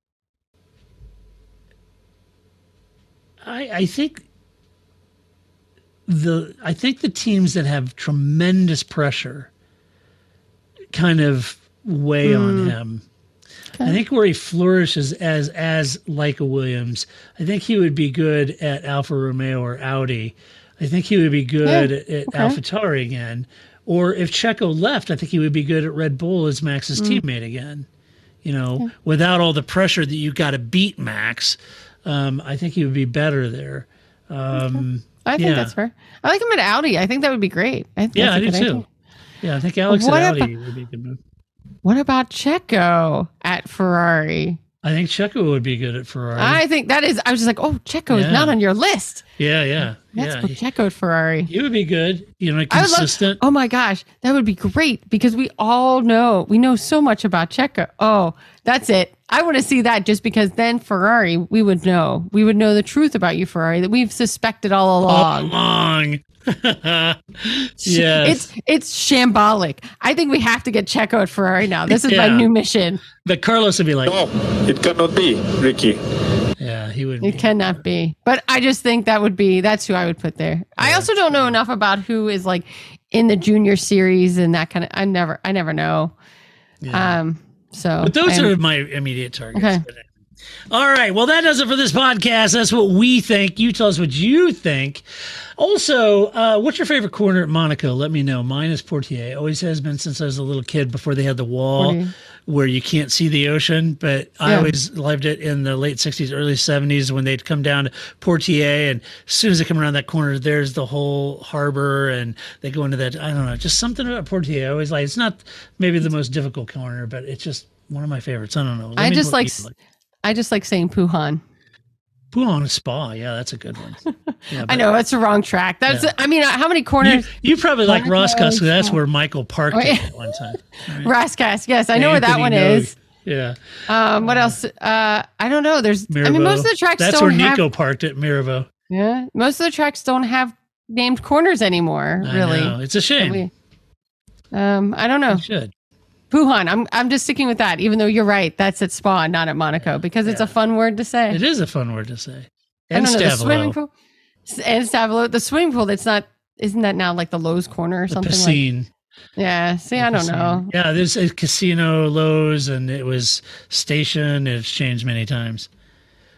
I I think the I think the teams that have tremendous pressure kind of weigh on Hmm. Him. I think where he flourishes as as like a Williams, I think he would be good at Alfa Romeo or Audi. I think he would be good Yeah, at, at okay. AlphaTauri again. Or if Checo left, I think he would be good at Red Bull as Max's Mm. teammate again. You know, without all the pressure that you got to beat Max, um, I think he would be better there. Um, I think yeah. that's fair. I like him at Audi. I think that would be great. I think Yeah, I do too. idea. Yeah, I think Alex What at Audi about- would be a good move. What about Checo at Ferrari? I think Checo would be good at Ferrari. I think that is. I was just like, oh, Checo is not on your list. yeah, yeah, That's yeah. for Checo at Ferrari. He would be good. You know, I would love- consistent. oh my gosh, that would be great because we all know we know so much about Checo. Oh, that's it. I want to see that just because then Ferrari, we would know. We would know the truth about you, Ferrari, that we've suspected all along. long. yes. It's it's shambolic. I think we have to get Checo at Ferrari now. This is my new mission. But Carlos would be like, No, it cannot be, Ricky. Yeah, he would. It cannot be. But I just think that would be that's who I would put there. I also don't know enough about who is like in the junior series and that kind of I never I never know. Um so But those I'm- are my immediate targets. Okay. All right. Well, that does it for this podcast. That's what we think. You tell us what you think. Also, uh, what's your favorite corner at Monaco? Let me know. Mine is Portier. Always has been since I was a little kid before they had the wall where you can't see the ocean. But I always loved it in the late 60s, early 70s when they'd come down to Portier. And as soon as they come around that corner, there's the whole harbor and they go into that. I don't know. Just something about Portier. I always like it's not maybe the most difficult corner, but it's just one of my favorites. I don't know. Let I just like, you I just like saying Pouhon. Pouhon Spa. Yeah, that's a good one. Yeah, I know that's the wrong track. That's Yeah. I mean, how many corners? you probably like Roscoe. That's where Michael parked it yeah. at one time. Rascasse. Yes, I know where that one Nogue. is. Yeah. Um, what else? Uh, I don't know. There's. I mean, most of the tracks That's don't where have. Nico parked at Mirabeau. Yeah, most of the tracks don't have named corners anymore. I Really, know. It's a shame. We- Um, I don't know. should. Pouhon. I'm I'm just sticking with that, even though you're right. That's at Spa, not at Monaco, because it's a fun word to say. It is a fun word to say. And know, the swimming pool. And Stavelot, the swimming pool. That's not. Isn't that now like the Loews corner or The something? Piscine. Like, yeah. See, I don't know. Yeah, there's a casino Loews and it was station. It's changed many times.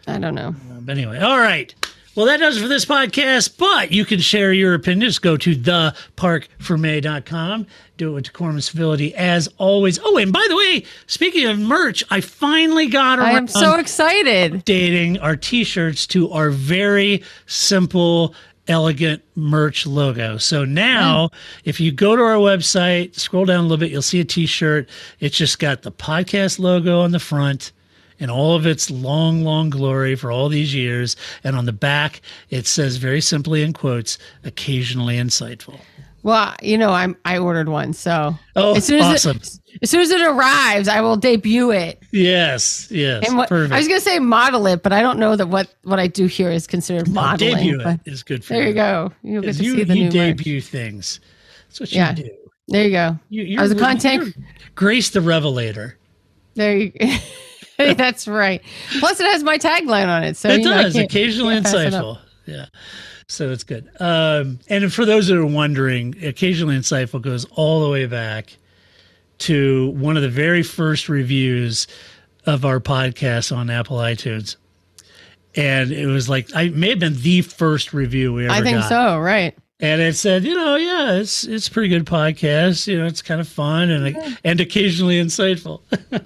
I don't know. Uh, But anyway, all right. Well, that does it for this podcast, but you can share your opinions. Go to theparcferme.com. Do it with decorum and civility as always. Oh, and by the way, speaking of merch, I finally got I am so excited. updating our t-shirts to our very simple elegant merch logo. So now hmm. if you go to our website, scroll down a little bit, you'll see a t-shirt. It's just got the podcast logo on the front and all of its long, long glory for all these years. And on the back, it says very simply in quotes, occasionally insightful. Well, you know, I'm I ordered one, so Oh, as soon as awesome. it, as soon as it arrives, I will debut it. Yes, yes. And what, perfect. I was going to say model it, but I don't know that what what I do here is considered modeling. debut but it is good for there you. you go. You'll get to you, see the you new merch. debut things. That's what you Yeah. do. There you go. You, I was a content. Grace the Revelator. There you. That's right. Plus, it has my tagline on it. So it know, does can't- occasionally insightful. Yeah. So it's good. Um, and for those that are wondering, occasionally insightful goes all the way back to one of the very first reviews of our podcast on Apple iTunes. And it was like I may have been the first review we ever I think got. so. Right. And it said, you know, yeah, it's it's a pretty good podcast. You know, it's kind of fun and and occasionally insightful.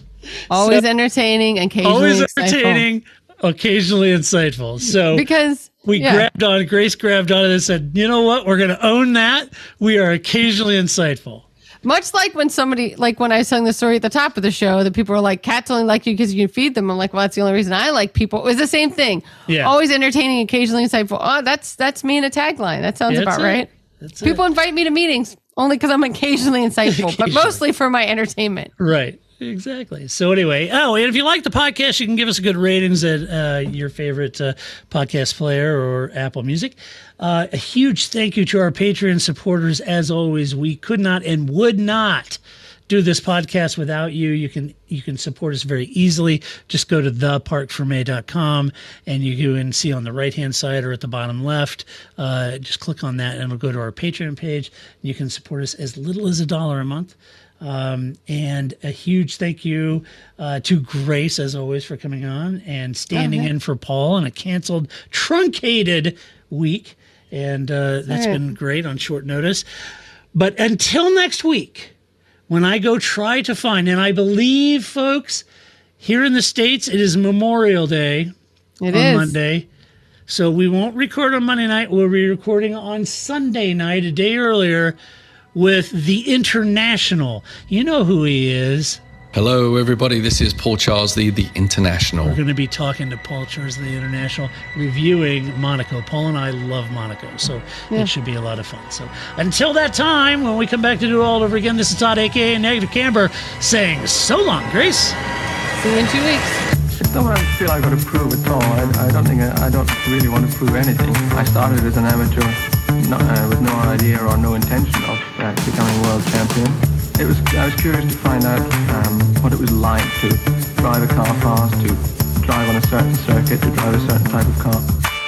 Always entertaining. Occasionally Always insightful. entertaining, occasionally insightful. So Because we yeah. grabbed on Grace grabbed on it and said, you know what, we're going to own that. We are occasionally insightful. Much like when somebody, like when I sung the story at the top of the show, that people were like, cats only like you because you can feed them. I'm like, well, that's the only reason I like people. It was the same thing. Yeah. Always entertaining, occasionally insightful. Oh, that's that's me in a tagline. That sounds Yeah, about it. right. That's people invite me to meetings only because I'm occasionally insightful, but mostly for my entertainment. Right. Exactly. So anyway, oh, and if you like the podcast, you can give us a good ratings at uh, your favorite uh, podcast player or Apple Music. Uh, a huge thank you to our Patreon supporters. As always, we could not and would not do this podcast without you. You can you can support us very easily. Just go to theparcferme.com and you can see on the right hand side or at the bottom left. Uh, just click on that and it'll go to our Patreon page. And You can support us as little as a dollar a month. Um, and a huge thank you uh, to Grace, as always, for coming on and standing Oh, yeah. in for Paul on a canceled, truncated week. And uh, that's right. been great on short notice. But until next week, when I go try to find, and I believe, folks, here in the States, it is Memorial Day It on is. Monday. So we won't record on Monday night. We'll be recording on Sunday night, a day earlier, with the International. You know who he is. Hello, everybody. This is Paul Charsley, the International. We're going to be talking to Paul Charles, the International, reviewing Monaco. Paul and I love Monaco, so Yeah. it should be a lot of fun. So until that time, when we come back to do it all over again, this is Todd, aka Negative Camber, saying so long, Grace. See you in two weeks. It's not what I feel I've got to prove at all. I, I don't think I, I don't really want to prove anything. I started as an amateur not, uh, with no idea or no intention of uh, becoming world champion. It was I was curious to find out um, what it was like to drive a car fast, to drive on a certain circuit, to drive a certain type of car.